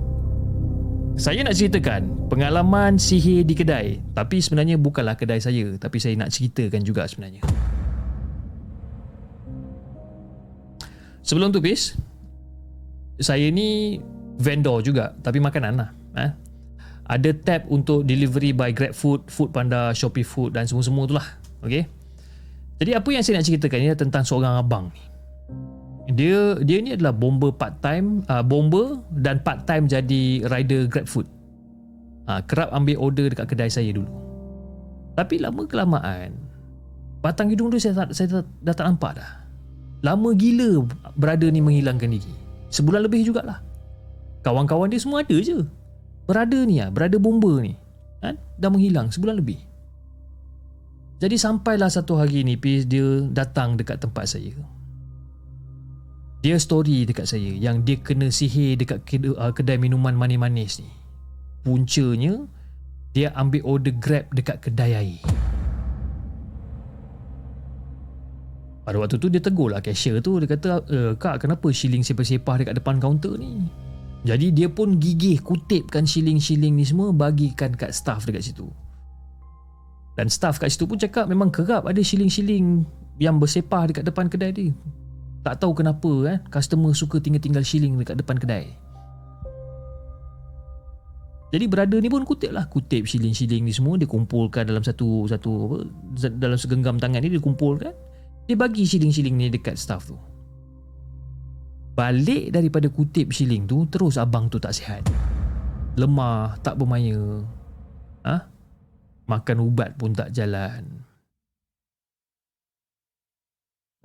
Saya nak ceritakan pengalaman sihir di kedai. Tapi sebenarnya bukanlah kedai saya. Tapi saya nak ceritakan juga sebenarnya. Sebelum tu, Fiz, saya ni vendor juga tapi makanan lah eh? ada tab untuk delivery by Grab Food, Food Panda, Shopee Food dan semua-semua tu lah okay? jadi apa yang saya nak ceritakan ni tentang seorang abang ni dia dia ni adalah bomber part time uh, bomber dan part time jadi rider Grab Food uh, kerap ambil order dekat kedai saya dulu tapi lama kelamaan batang hidung tu saya, tak, saya dah, dah tak nampak dah lama gila berada ni menghilangkan diri Sebulan lebih jugalah. Kawan-kawan dia semua ada je. Berada ni lah, berada bomba ni. Kan? Dah menghilang sebulan lebih. Jadi sampailah satu hari ni dia datang dekat tempat saya. Dia story dekat saya yang dia kena sihir dekat kedai, uh, kedai minuman manis-manis ni. Puncanya dia ambil order Grab dekat kedai air. Pada waktu tu dia tegur lah cashier tu Dia kata e, Kak kenapa shilling sepah-sepah dekat depan kaunter ni Jadi dia pun gigih kutipkan shilling-shilling ni semua Bagikan kat staff dekat situ Dan staff kat situ pun cakap Memang kerap ada shilling-shilling Yang bersepah dekat depan kedai dia Tak tahu kenapa eh, Customer suka tinggal-tinggal shilling dekat depan kedai jadi berada ni pun kutip lah Kutip shilling-shilling ni semua Dia kumpulkan dalam satu satu apa, Dalam segenggam tangan ni Dia kumpulkan dia bagi shilling-shilling ni dekat staff tu. Balik daripada kutip shilling tu, terus abang tu tak sihat. Lemah, tak bermaya. Ha? Makan ubat pun tak jalan.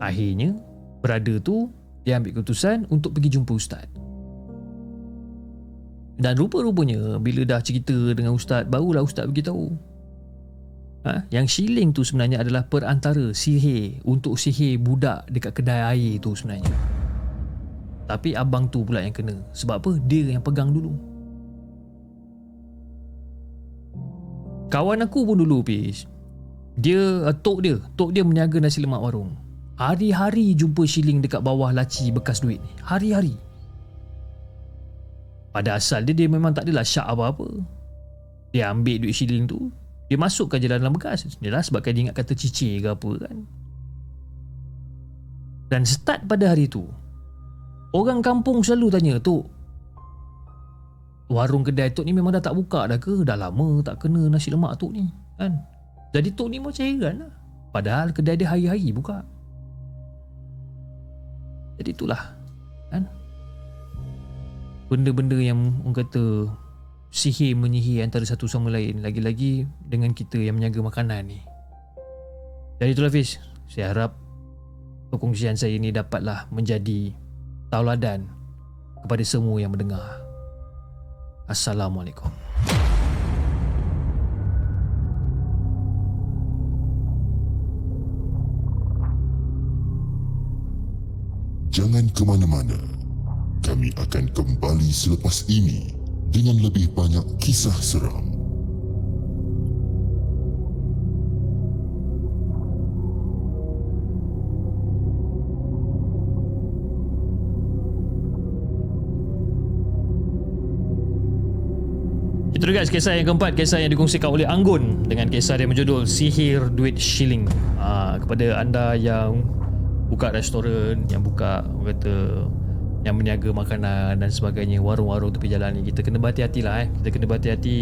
Akhirnya, berada tu, dia ambil keputusan untuk pergi jumpa ustaz. Dan rupa-rupanya, bila dah cerita dengan ustaz, barulah ustaz beritahu. tahu ha? Yang shilling tu sebenarnya adalah perantara sihir untuk sihir budak dekat kedai air tu sebenarnya. Tapi abang tu pula yang kena. Sebab apa? Dia yang pegang dulu. Kawan aku pun dulu Pis. Dia, uh, tok dia. Tok dia meniaga nasi lemak warung. Hari-hari jumpa shilling dekat bawah laci bekas duit ni. Hari-hari. Pada asal dia, dia memang tak adalah syak apa-apa. Dia ambil duit shilling tu, dia masukkan je dalam bekas Yalah sebabkan dia ingat kata cicir ke apa kan Dan start pada hari tu Orang kampung selalu tanya tu Warung kedai Tok ni memang dah tak buka dah ke Dah lama tak kena nasi lemak Tok ni kan Jadi Tok ni macam heran lah Padahal kedai dia hari-hari buka Jadi itulah kan? Benda-benda yang orang kata sihir menyihir antara satu sama lain lagi-lagi dengan kita yang menjaga makanan ni. Jadi itulah Fiz. Saya harap perkongsian saya ini dapatlah menjadi tauladan kepada semua yang mendengar. Assalamualaikum Jangan ke mana-mana. Kami akan kembali selepas ini dengan lebih banyak kisah seram. Itu guys kisah yang keempat Kisah yang dikongsikan oleh Anggun Dengan kisah dia berjudul Sihir Duit Shilling ha, Kepada anda yang Buka restoran Yang buka Kata yang berniaga makanan dan sebagainya warung-warung tepi jalan ni kita kena berhati-hati lah eh. Kita kena berhati-hati.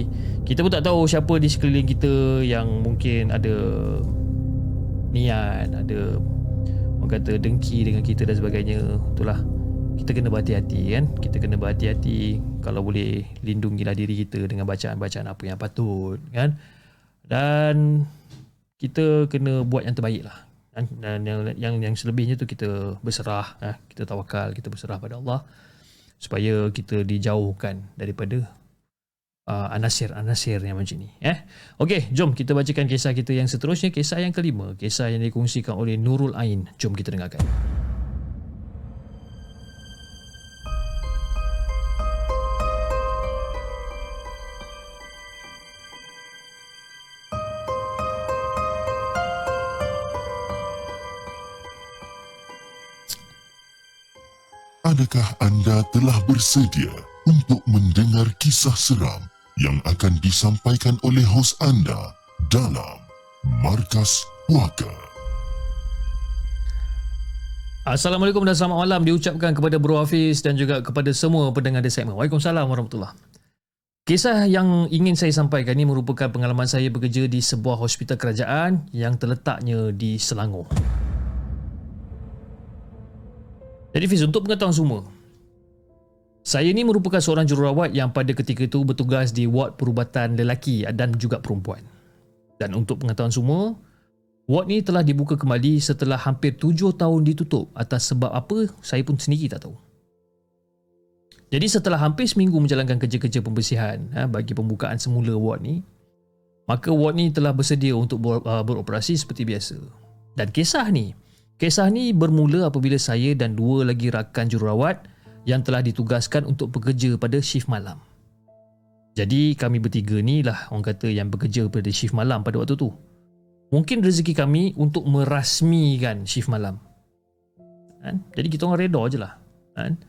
Kita pun tak tahu siapa di sekeliling kita yang mungkin ada niat ada orang kata dengki dengan kita dan sebagainya. Itulah. Kita kena berhati-hati kan? Kita kena berhati-hati. Kalau boleh lindungilah diri kita dengan bacaan-bacaan apa yang patut kan? Dan kita kena buat yang terbaik lah? Dan yang yang yang selebihnya tu kita berserah eh? kita tawakal kita berserah pada Allah supaya kita dijauhkan daripada uh, anasir-anasir yang macam ni eh. Okey jom kita bacakan kisah kita yang seterusnya. Kisah yang kelima kisah yang dikongsikan oleh Nurul Ain. Jom kita dengarkan Adakah anda telah bersedia untuk mendengar kisah seram yang akan disampaikan oleh hos anda dalam Markas Puaka? Assalamualaikum dan selamat malam diucapkan kepada Bro Hafiz dan juga kepada semua pendengar di segmen. Waalaikumsalam warahmatullahi Kisah yang ingin saya sampaikan ini merupakan pengalaman saya bekerja di sebuah hospital kerajaan yang terletaknya di Selangor. Jadi Fiz, untuk pengetahuan semua, saya ni merupakan seorang jururawat yang pada ketika itu bertugas di ward perubatan lelaki dan juga perempuan. Dan untuk pengetahuan semua, ward ni telah dibuka kembali setelah hampir tujuh tahun ditutup atas sebab apa saya pun sendiri tak tahu. Jadi setelah hampir seminggu menjalankan kerja-kerja pembersihan ha, bagi pembukaan semula ward ni, maka ward ni telah bersedia untuk uh, beroperasi seperti biasa. Dan kisah ni, kisah ni bermula apabila saya dan dua lagi rakan jururawat yang telah ditugaskan untuk bekerja pada shift malam. Jadi kami bertiga ni lah orang kata yang bekerja pada shift malam pada waktu tu. Mungkin rezeki kami untuk merasmikan shift malam. Kan? Jadi kita orang reda je lah. Kan?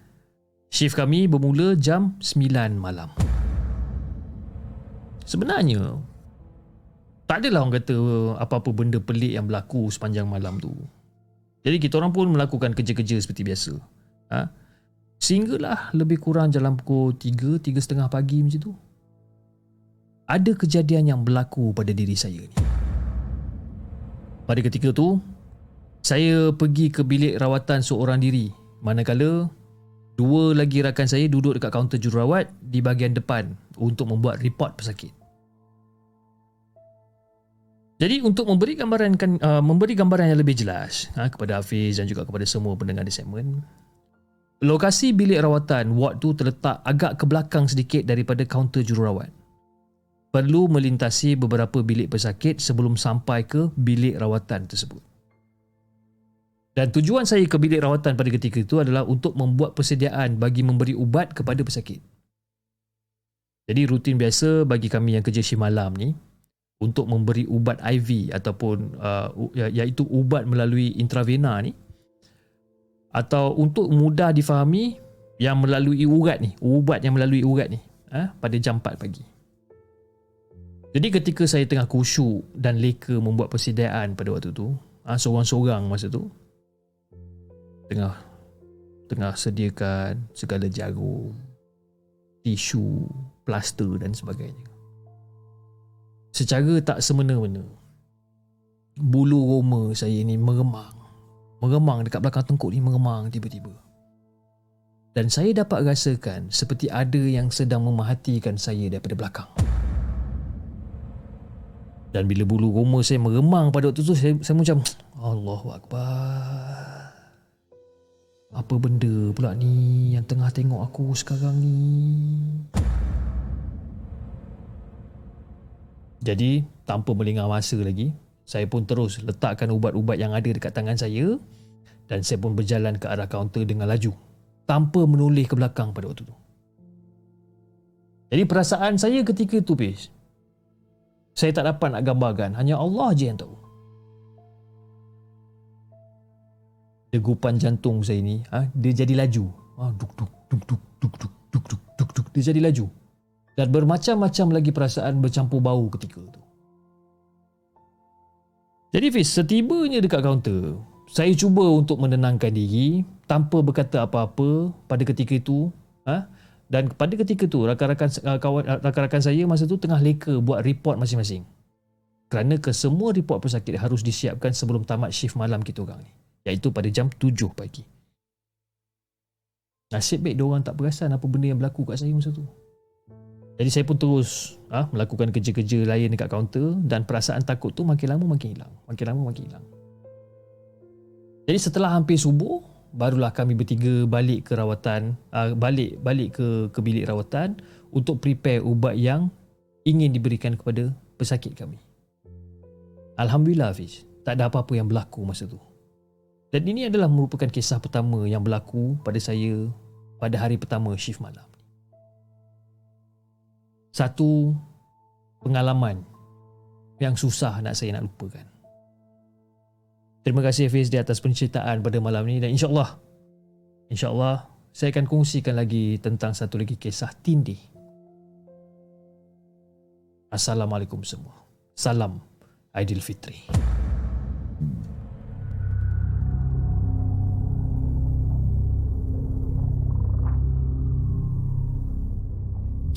Shift kami bermula jam 9 malam. Sebenarnya, tak adalah orang kata apa-apa benda pelik yang berlaku sepanjang malam tu. Jadi kita orang pun melakukan kerja-kerja seperti biasa. Ha? Sehinggalah lebih kurang dalam pukul 3, 3.30 pagi macam tu. Ada kejadian yang berlaku pada diri saya ni. Pada ketika tu, saya pergi ke bilik rawatan seorang diri. Manakala Dua lagi rakan saya duduk dekat kaunter jururawat di bahagian depan untuk membuat report pesakit. Jadi untuk memberi gambaran uh, memberi gambaran yang lebih jelas uh, kepada Hafiz dan juga kepada semua pendengar di segmen, lokasi bilik rawatan ward tu terletak agak ke belakang sedikit daripada kaunter jururawat. Perlu melintasi beberapa bilik pesakit sebelum sampai ke bilik rawatan tersebut. Dan tujuan saya ke bilik rawatan pada ketika itu adalah untuk membuat persediaan bagi memberi ubat kepada pesakit. Jadi rutin biasa bagi kami yang kerja shift malam ni untuk memberi ubat IV ataupun uh, ya, iaitu ubat melalui intravena ni atau untuk mudah difahami yang melalui urat ni, ubat yang melalui urat ni ha, pada jam 4 pagi. Jadi ketika saya tengah khusyuk dan leka membuat persediaan pada waktu tu, ha, seorang-seorang masa tu, tengah tengah sediakan segala jarum, tisu, plaster dan sebagainya. Secara tak semena-mena, bulu roma saya ni meremang. Meremang dekat belakang tengkuk ni meremang tiba-tiba. Dan saya dapat rasakan seperti ada yang sedang memahatikan saya daripada belakang. Dan bila bulu roma saya meremang pada waktu tu, saya, saya macam, Allahu Akbar. Apa benda pula ni yang tengah tengok aku sekarang ni? Jadi, tanpa melengah masa lagi, saya pun terus letakkan ubat-ubat yang ada dekat tangan saya dan saya pun berjalan ke arah kaunter dengan laju tanpa menoleh ke belakang pada waktu tu. Jadi perasaan saya ketika itu, Pis, saya tak dapat nak gambarkan. Hanya Allah je yang tahu. degupan jantung saya ni ha, dia jadi laju ha, duk duk duk duk duk duk duk duk duk duk dia jadi laju dan bermacam-macam lagi perasaan bercampur bau ketika tu jadi Fiz setibanya dekat kaunter saya cuba untuk menenangkan diri tanpa berkata apa-apa pada ketika itu ha? dan pada ketika itu rakan-rakan kawan rakan-rakan saya masa tu tengah leka buat report masing-masing kerana kesemua report pesakit harus disiapkan sebelum tamat shift malam kita orang ni iaitu pada jam 7 pagi. Nasib baik dia orang tak perasan apa benda yang berlaku kat saya masa tu. Jadi saya pun terus ah ha, melakukan kerja-kerja lain dekat kaunter dan perasaan takut tu makin lama makin hilang. Makin lama makin hilang. Jadi setelah hampir subuh, barulah kami bertiga balik ke rawatan, uh, balik balik ke ke bilik rawatan untuk prepare ubat yang ingin diberikan kepada pesakit kami. Alhamdulillah Hafiz, tak ada apa-apa yang berlaku masa tu. Dan ini adalah merupakan kisah pertama yang berlaku pada saya pada hari pertama shift malam. Satu pengalaman yang susah nak saya nak lupakan. Terima kasih Hafiz di atas penceritaan pada malam ini dan insyaAllah insyaAllah saya akan kongsikan lagi tentang satu lagi kisah tindih. Assalamualaikum semua. Salam Aidilfitri. Fitri.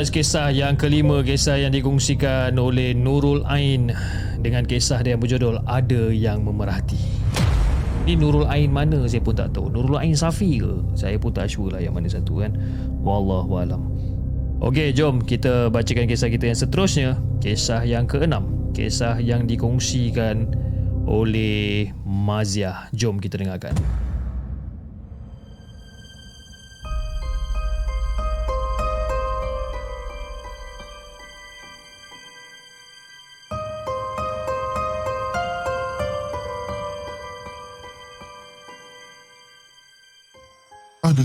Guys kisah yang kelima Kisah yang dikongsikan oleh Nurul Ain Dengan kisah dia yang berjudul Ada Yang Memerhati. Ini Nurul Ain mana saya pun tak tahu. Nurul Ain Safi ke? Saya pun tak sure lah yang mana satu kan. Wallahualam Okey jom kita bacakan kisah kita yang seterusnya. Kisah yang keenam Kisah yang dikongsikan oleh Maziah. Jom kita dengarkan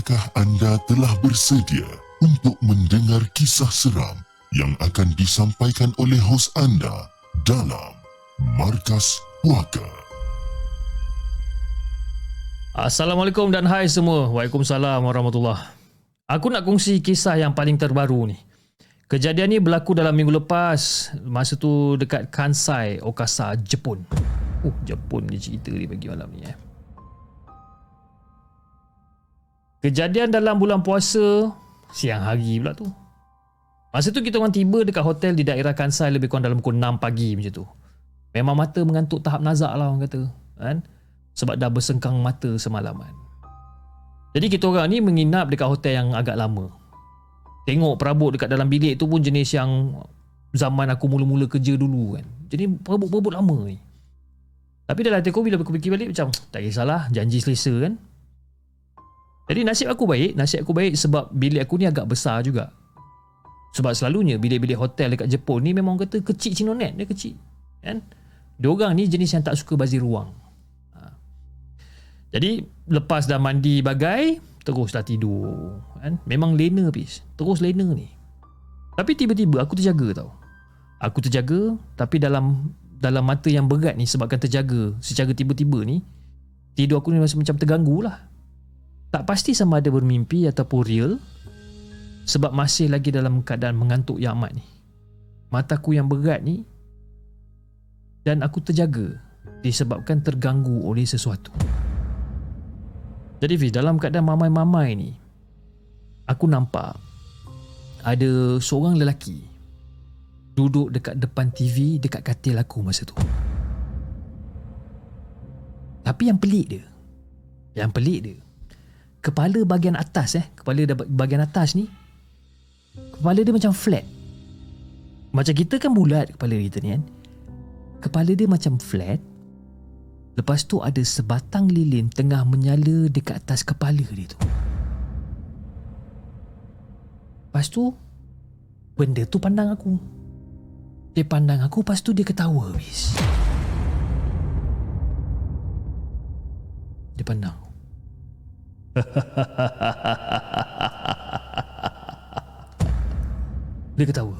Adakah anda telah bersedia untuk mendengar kisah seram yang akan disampaikan oleh hos anda dalam Markas Puaka? Assalamualaikum dan hai semua. Waalaikumsalam warahmatullahi. Aku nak kongsi kisah yang paling terbaru ni. Kejadian ni berlaku dalam minggu lepas. Masa tu dekat Kansai, Okasa, Jepun. Uh, Jepun ni cerita dia bagi malam ni eh. Kejadian dalam bulan puasa siang hari pula tu. Masa tu kita orang tiba dekat hotel di daerah Kansai lebih kurang dalam pukul 6 pagi macam tu. Memang mata mengantuk tahap nazak lah orang kata. Kan? Sebab dah bersengkang mata semalaman. Jadi kita orang ni menginap dekat hotel yang agak lama. Tengok perabot dekat dalam bilik tu pun jenis yang zaman aku mula-mula kerja dulu kan. Jadi perabot-perabot lama ni. Tapi dalam hati aku bila aku fikir balik macam tak kisahlah janji selesa kan. Jadi nasib aku baik, nasib aku baik sebab bilik aku ni agak besar juga. Sebab selalunya bilik-bilik hotel dekat Jepun ni memang kata kecil cinonet, dia kecil. Kan? Diorang ni jenis yang tak suka bazir ruang. Ha. Jadi lepas dah mandi bagai, teruslah tidur. Kan? Memang lena pis. Terus lena ni. Tapi tiba-tiba aku terjaga tau. Aku terjaga tapi dalam dalam mata yang berat ni sebabkan terjaga secara tiba-tiba ni tidur aku ni masih macam terganggu lah. Tak pasti sama ada bermimpi ataupun real sebab masih lagi dalam keadaan mengantuk yang amat ni. Mataku yang berat ni dan aku terjaga disebabkan terganggu oleh sesuatu. Jadi Fiz, dalam keadaan mamai-mamai ni aku nampak ada seorang lelaki duduk dekat depan TV dekat katil aku masa tu. Tapi yang pelik dia, yang pelik dia, kepala bahagian atas eh. Kepala bahagian atas ni kepala dia macam flat. Macam kita kan bulat kepala kita ni kan. Kepala dia macam flat. Lepas tu ada sebatang lilin tengah menyala dekat atas kepala dia tu. Lepas tu benda tu pandang aku. Dia pandang aku lepas tu dia ketawa habis. Dia pandang Dia ketawa.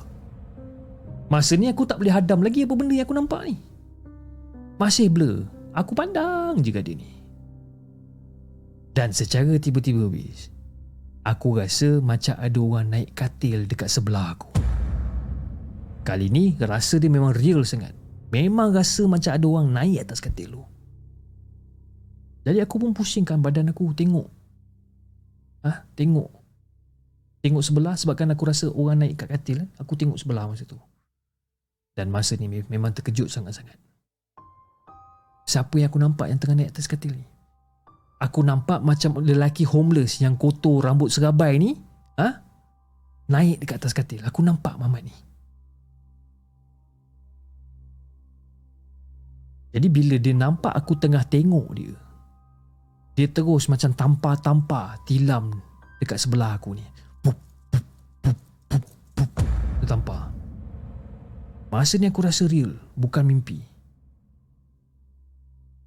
Masa ni aku tak boleh hadam lagi apa benda yang aku nampak ni. Masih blur. Aku pandang juga dia ni. Dan secara tiba-tiba habis, aku rasa macam ada orang naik katil dekat sebelah aku. Kali ni rasa dia memang real sangat. Memang rasa macam ada orang naik atas katil tu. Jadi aku pun pusingkan badan aku tengok ha, tengok. Tengok sebelah sebabkan aku rasa orang naik kat katil kan? aku tengok sebelah masa tu. Dan masa ni memang terkejut sangat-sangat. Siapa yang aku nampak yang tengah naik atas katil ni? Aku nampak macam lelaki homeless yang kotor rambut serabai ni ha? naik dekat atas katil. Aku nampak mamat ni. Jadi bila dia nampak aku tengah tengok dia dia terus macam tampar-tampar tilam dekat sebelah aku ni. Pup, pup, pup, pup, pup. Dia tampar. Masa ni aku rasa real, bukan mimpi.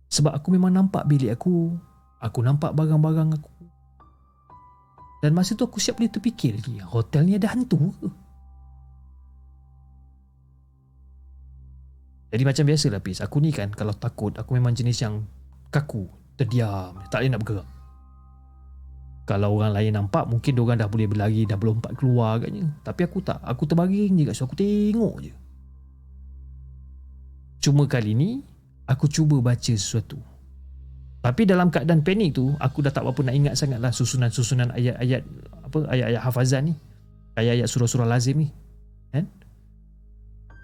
Sebab aku memang nampak bilik aku, aku nampak barang-barang aku. Dan masa tu aku siap boleh terfikir lagi, hotel ni ada hantu ke? Jadi macam biasa lah Pis, aku ni kan kalau takut, aku memang jenis yang kaku, terdiam. Tak boleh nak bergerak. Kalau orang lain nampak mungkin orang dah boleh berlari dah berlompat keluar agaknya. Tapi aku tak. Aku terbaring je so aku tengok je. Cuma kali ni aku cuba baca sesuatu. Tapi dalam keadaan panik tu aku dah tak apa nak ingat sangatlah susunan-susunan ayat-ayat apa ayat-ayat hafazan ni. Ayat-ayat surah-surah lazim ni. Kan?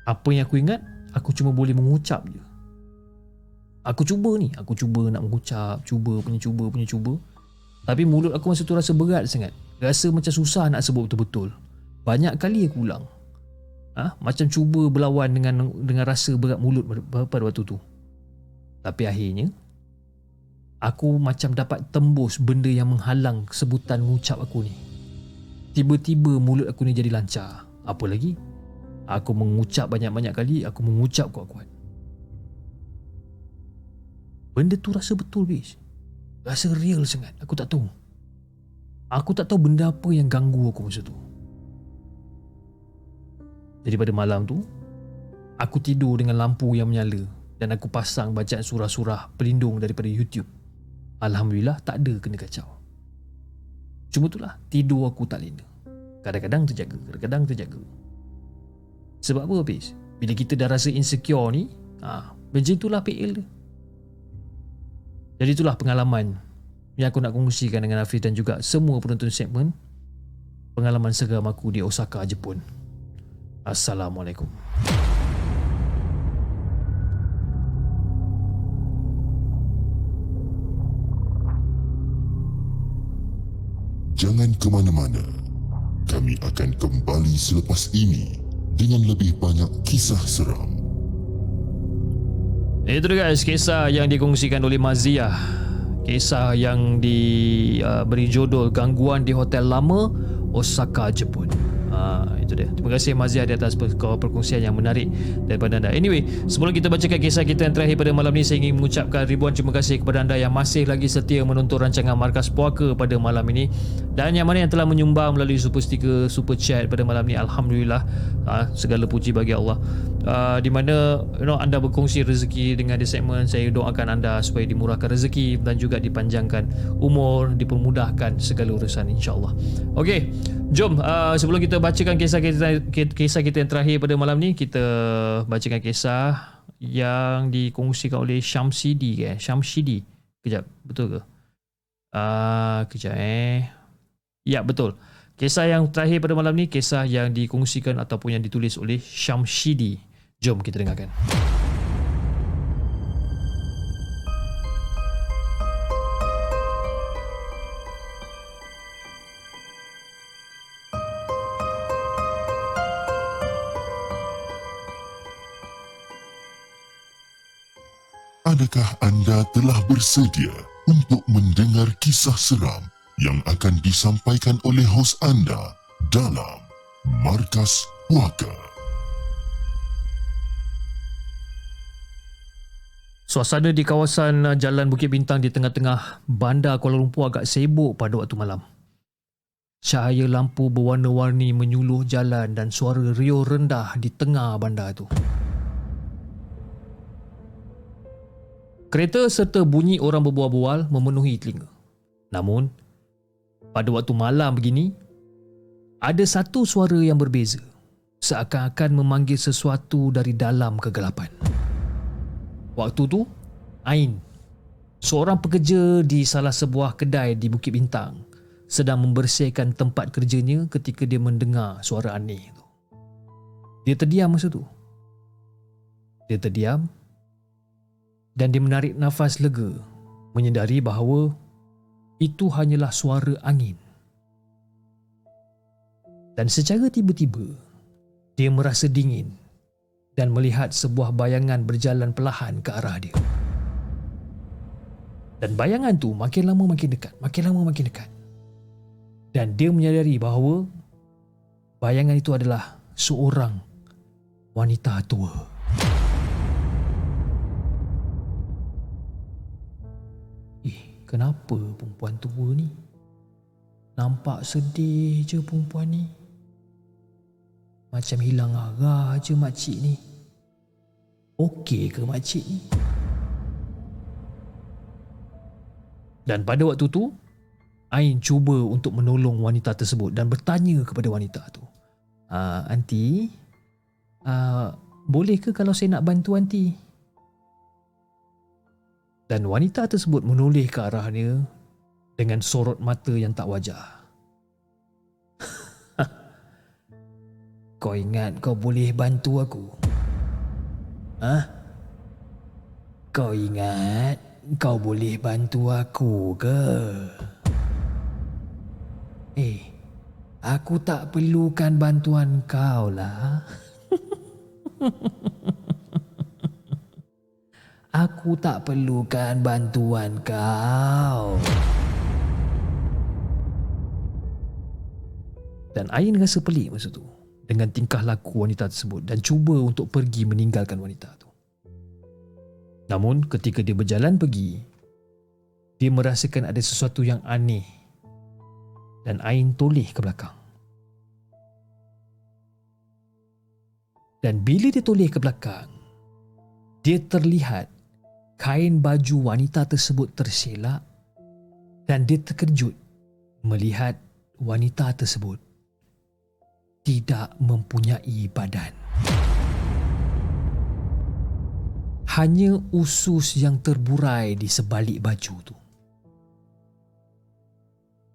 Apa yang aku ingat, aku cuma boleh mengucap je. Aku cuba ni, aku cuba nak mengucap, cuba punya cuba punya cuba. Tapi mulut aku masa tu rasa berat sangat. Rasa macam susah nak sebut betul-betul. Banyak kali aku ulang. Ha? Macam cuba berlawan dengan dengan rasa berat mulut pada waktu tu. Tapi akhirnya, aku macam dapat tembus benda yang menghalang sebutan mengucap aku ni. Tiba-tiba mulut aku ni jadi lancar. Apa lagi? Aku mengucap banyak-banyak kali, aku mengucap kuat-kuat. Benda tu rasa betul, bis. Rasa real sangat. Aku tak tahu. Aku tak tahu benda apa yang ganggu aku masa tu. Jadi pada malam tu, aku tidur dengan lampu yang menyala dan aku pasang bacaan surah-surah pelindung daripada YouTube. Alhamdulillah tak ada kena kacau. Cuma itulah, tidur aku tak lena. Kadang-kadang terjaga, kadang-kadang terjaga. Sebab apa habis? Bila kita dah rasa insecure ni, ha, macam itulah PL dia. Jadi itulah pengalaman yang aku nak kongsikan dengan Hafiz dan juga semua penonton segmen pengalaman seram aku di Osaka, Jepun. Assalamualaikum. Jangan ke mana-mana. Kami akan kembali selepas ini dengan lebih banyak kisah seram. Itu dia guys, kisah yang dikongsikan oleh Mazia. Kisah yang diberi uh, judul Gangguan di Hotel Lama, Osaka, Jepun. Uh, itu dia. Terima kasih Mazia di atas per- perkongsian yang menarik daripada anda. Anyway, sebelum kita bacakan kisah kita yang terakhir pada malam ni, saya ingin mengucapkan ribuan terima kasih kepada anda yang masih lagi setia menonton rancangan Markas Puaka pada malam ini dan yang mana yang telah menyumbang melalui super sticker, super chat pada malam ni. Alhamdulillah, uh, segala puji bagi Allah uh, di mana you know anda berkongsi rezeki dengan di segmen saya doakan anda supaya dimurahkan rezeki dan juga dipanjangkan umur dipermudahkan segala urusan insyaallah okey jom uh, sebelum kita bacakan kisah kita kisah kita yang terakhir pada malam ni kita bacakan kisah yang dikongsikan oleh Syamsidi eh? Syamsidi. Kejap betul ke? Ah uh, kejap eh? Ya betul. Kisah yang terakhir pada malam ni kisah yang dikongsikan ataupun yang ditulis oleh Syamshidi. Jom kita dengarkan. Adakah anda telah bersedia untuk mendengar kisah seram yang akan disampaikan oleh hos anda dalam Markas Puaka? Suasana di kawasan Jalan Bukit Bintang di tengah-tengah bandar Kuala Lumpur agak sibuk pada waktu malam. Cahaya lampu berwarna-warni menyuluh jalan dan suara riuh rendah di tengah bandar itu. Kereta serta bunyi orang berbual-bual memenuhi telinga. Namun, pada waktu malam begini, ada satu suara yang berbeza. Seakan-akan memanggil sesuatu dari dalam kegelapan. Waktu tu, Ain, seorang pekerja di salah sebuah kedai di Bukit Bintang, sedang membersihkan tempat kerjanya ketika dia mendengar suara aneh itu. Dia terdiam masa tu. Dia terdiam dan dia menarik nafas lega menyedari bahawa itu hanyalah suara angin. Dan secara tiba-tiba, dia merasa dingin dan melihat sebuah bayangan berjalan perlahan ke arah dia. Dan bayangan tu makin lama makin dekat, makin lama makin dekat. Dan dia menyadari bahawa bayangan itu adalah seorang wanita tua. Kenapa perempuan tua ni? Nampak sedih je perempuan ni. Macam hilang arah je makcik ni. Okey ke makcik ni? Dan pada waktu tu, Ain cuba untuk menolong wanita tersebut dan bertanya kepada wanita tu. Uh, aunty, uh, boleh ke kalau saya nak bantu aunty? Dan wanita tersebut menoleh ke arahnya dengan sorot mata yang tak wajar. Kau ingat kau boleh bantu aku? Hah? Kau ingat kau boleh bantu aku ke? Eh, aku tak perlukan bantuan kau lah. aku tak perlukan bantuan kau. Dan Ain rasa pelik masa tu dengan tingkah laku wanita tersebut dan cuba untuk pergi meninggalkan wanita tu. Namun ketika dia berjalan pergi, dia merasakan ada sesuatu yang aneh dan Ain toleh ke belakang. Dan bila dia toleh ke belakang, dia terlihat kain baju wanita tersebut terselak dan dia terkejut melihat wanita tersebut tidak mempunyai badan. Hanya usus yang terburai di sebalik baju tu.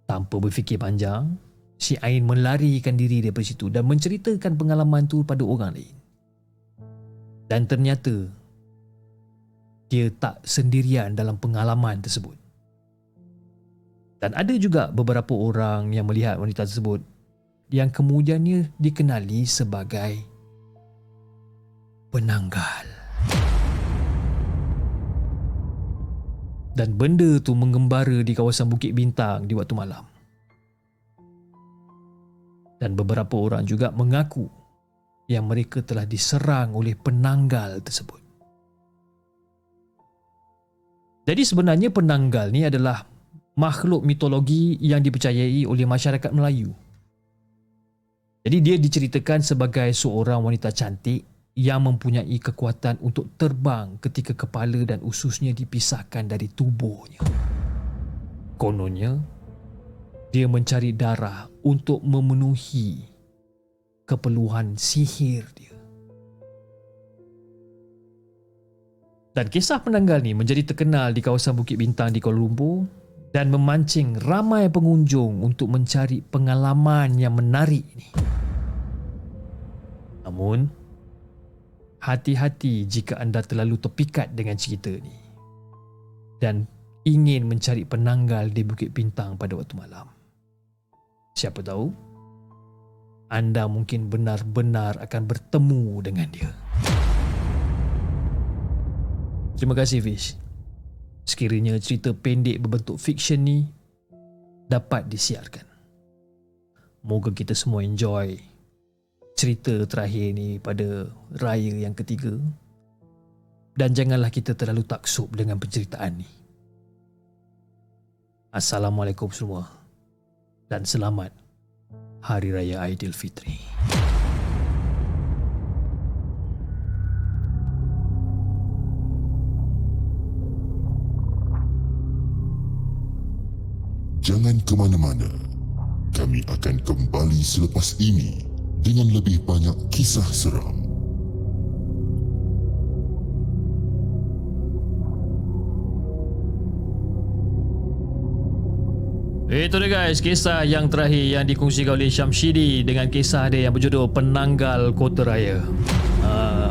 Tanpa berfikir panjang, si Ain melarikan diri daripada situ dan menceritakan pengalaman tu pada orang lain. Dan ternyata, dia tak sendirian dalam pengalaman tersebut. Dan ada juga beberapa orang yang melihat wanita tersebut yang kemudiannya dikenali sebagai penanggal. dan benda tu mengembara di kawasan Bukit Bintang di waktu malam. Dan beberapa orang juga mengaku yang mereka telah diserang oleh penanggal tersebut. Jadi sebenarnya penanggal ni adalah makhluk mitologi yang dipercayai oleh masyarakat Melayu. Jadi dia diceritakan sebagai seorang wanita cantik yang mempunyai kekuatan untuk terbang ketika kepala dan ususnya dipisahkan dari tubuhnya. Kononnya, dia mencari darah untuk memenuhi keperluan sihir dia. Dan kisah penanggal ni menjadi terkenal di kawasan Bukit Bintang di Kuala Lumpur dan memancing ramai pengunjung untuk mencari pengalaman yang menarik ini. Namun, hati-hati jika anda terlalu terpikat dengan cerita ni dan ingin mencari penanggal di Bukit Bintang pada waktu malam. Siapa tahu, anda mungkin benar-benar akan bertemu dengan dia. Terima kasih Fish. Sekiranya cerita pendek berbentuk fiksyen ni dapat disiarkan. Moga kita semua enjoy cerita terakhir ni pada raya yang ketiga dan janganlah kita terlalu taksub dengan penceritaan ni. Assalamualaikum semua dan selamat Hari Raya Aidilfitri. Jangan ke mana-mana. Kami akan kembali selepas ini dengan lebih banyak kisah seram. Itu dia guys, kisah yang terakhir yang dikongsikan oleh Syamshidi dengan kisah dia yang berjudul Penanggal Kota Raya.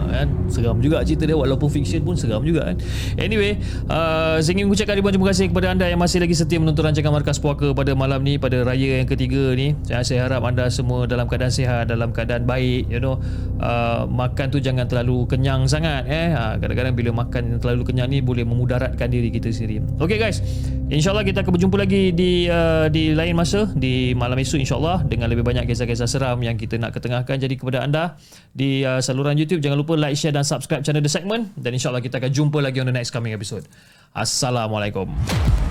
Kan? Seram juga cerita dia walaupun fiksyen pun seram juga kan. Anyway, uh, saya ingin mengucapkan ribuan terima kasih kepada anda yang masih lagi setia menonton rancangan Markas Puaka pada malam ni pada raya yang ketiga ni. Saya, saya harap anda semua dalam keadaan sihat, dalam keadaan baik, you know. Uh, makan tu jangan terlalu kenyang sangat eh. Uh, kadang-kadang bila makan terlalu kenyang ni boleh memudaratkan diri kita sendiri. Okay guys, insyaallah kita akan berjumpa lagi di uh, di lain masa di malam esok insyaallah dengan lebih banyak kisah-kisah seram yang kita nak ketengahkan jadi kepada anda di uh, saluran YouTube. Jangan lupa like, share dan subscribe channel The Segment. Dan insyaAllah kita akan jumpa lagi on the next coming episode. Assalamualaikum.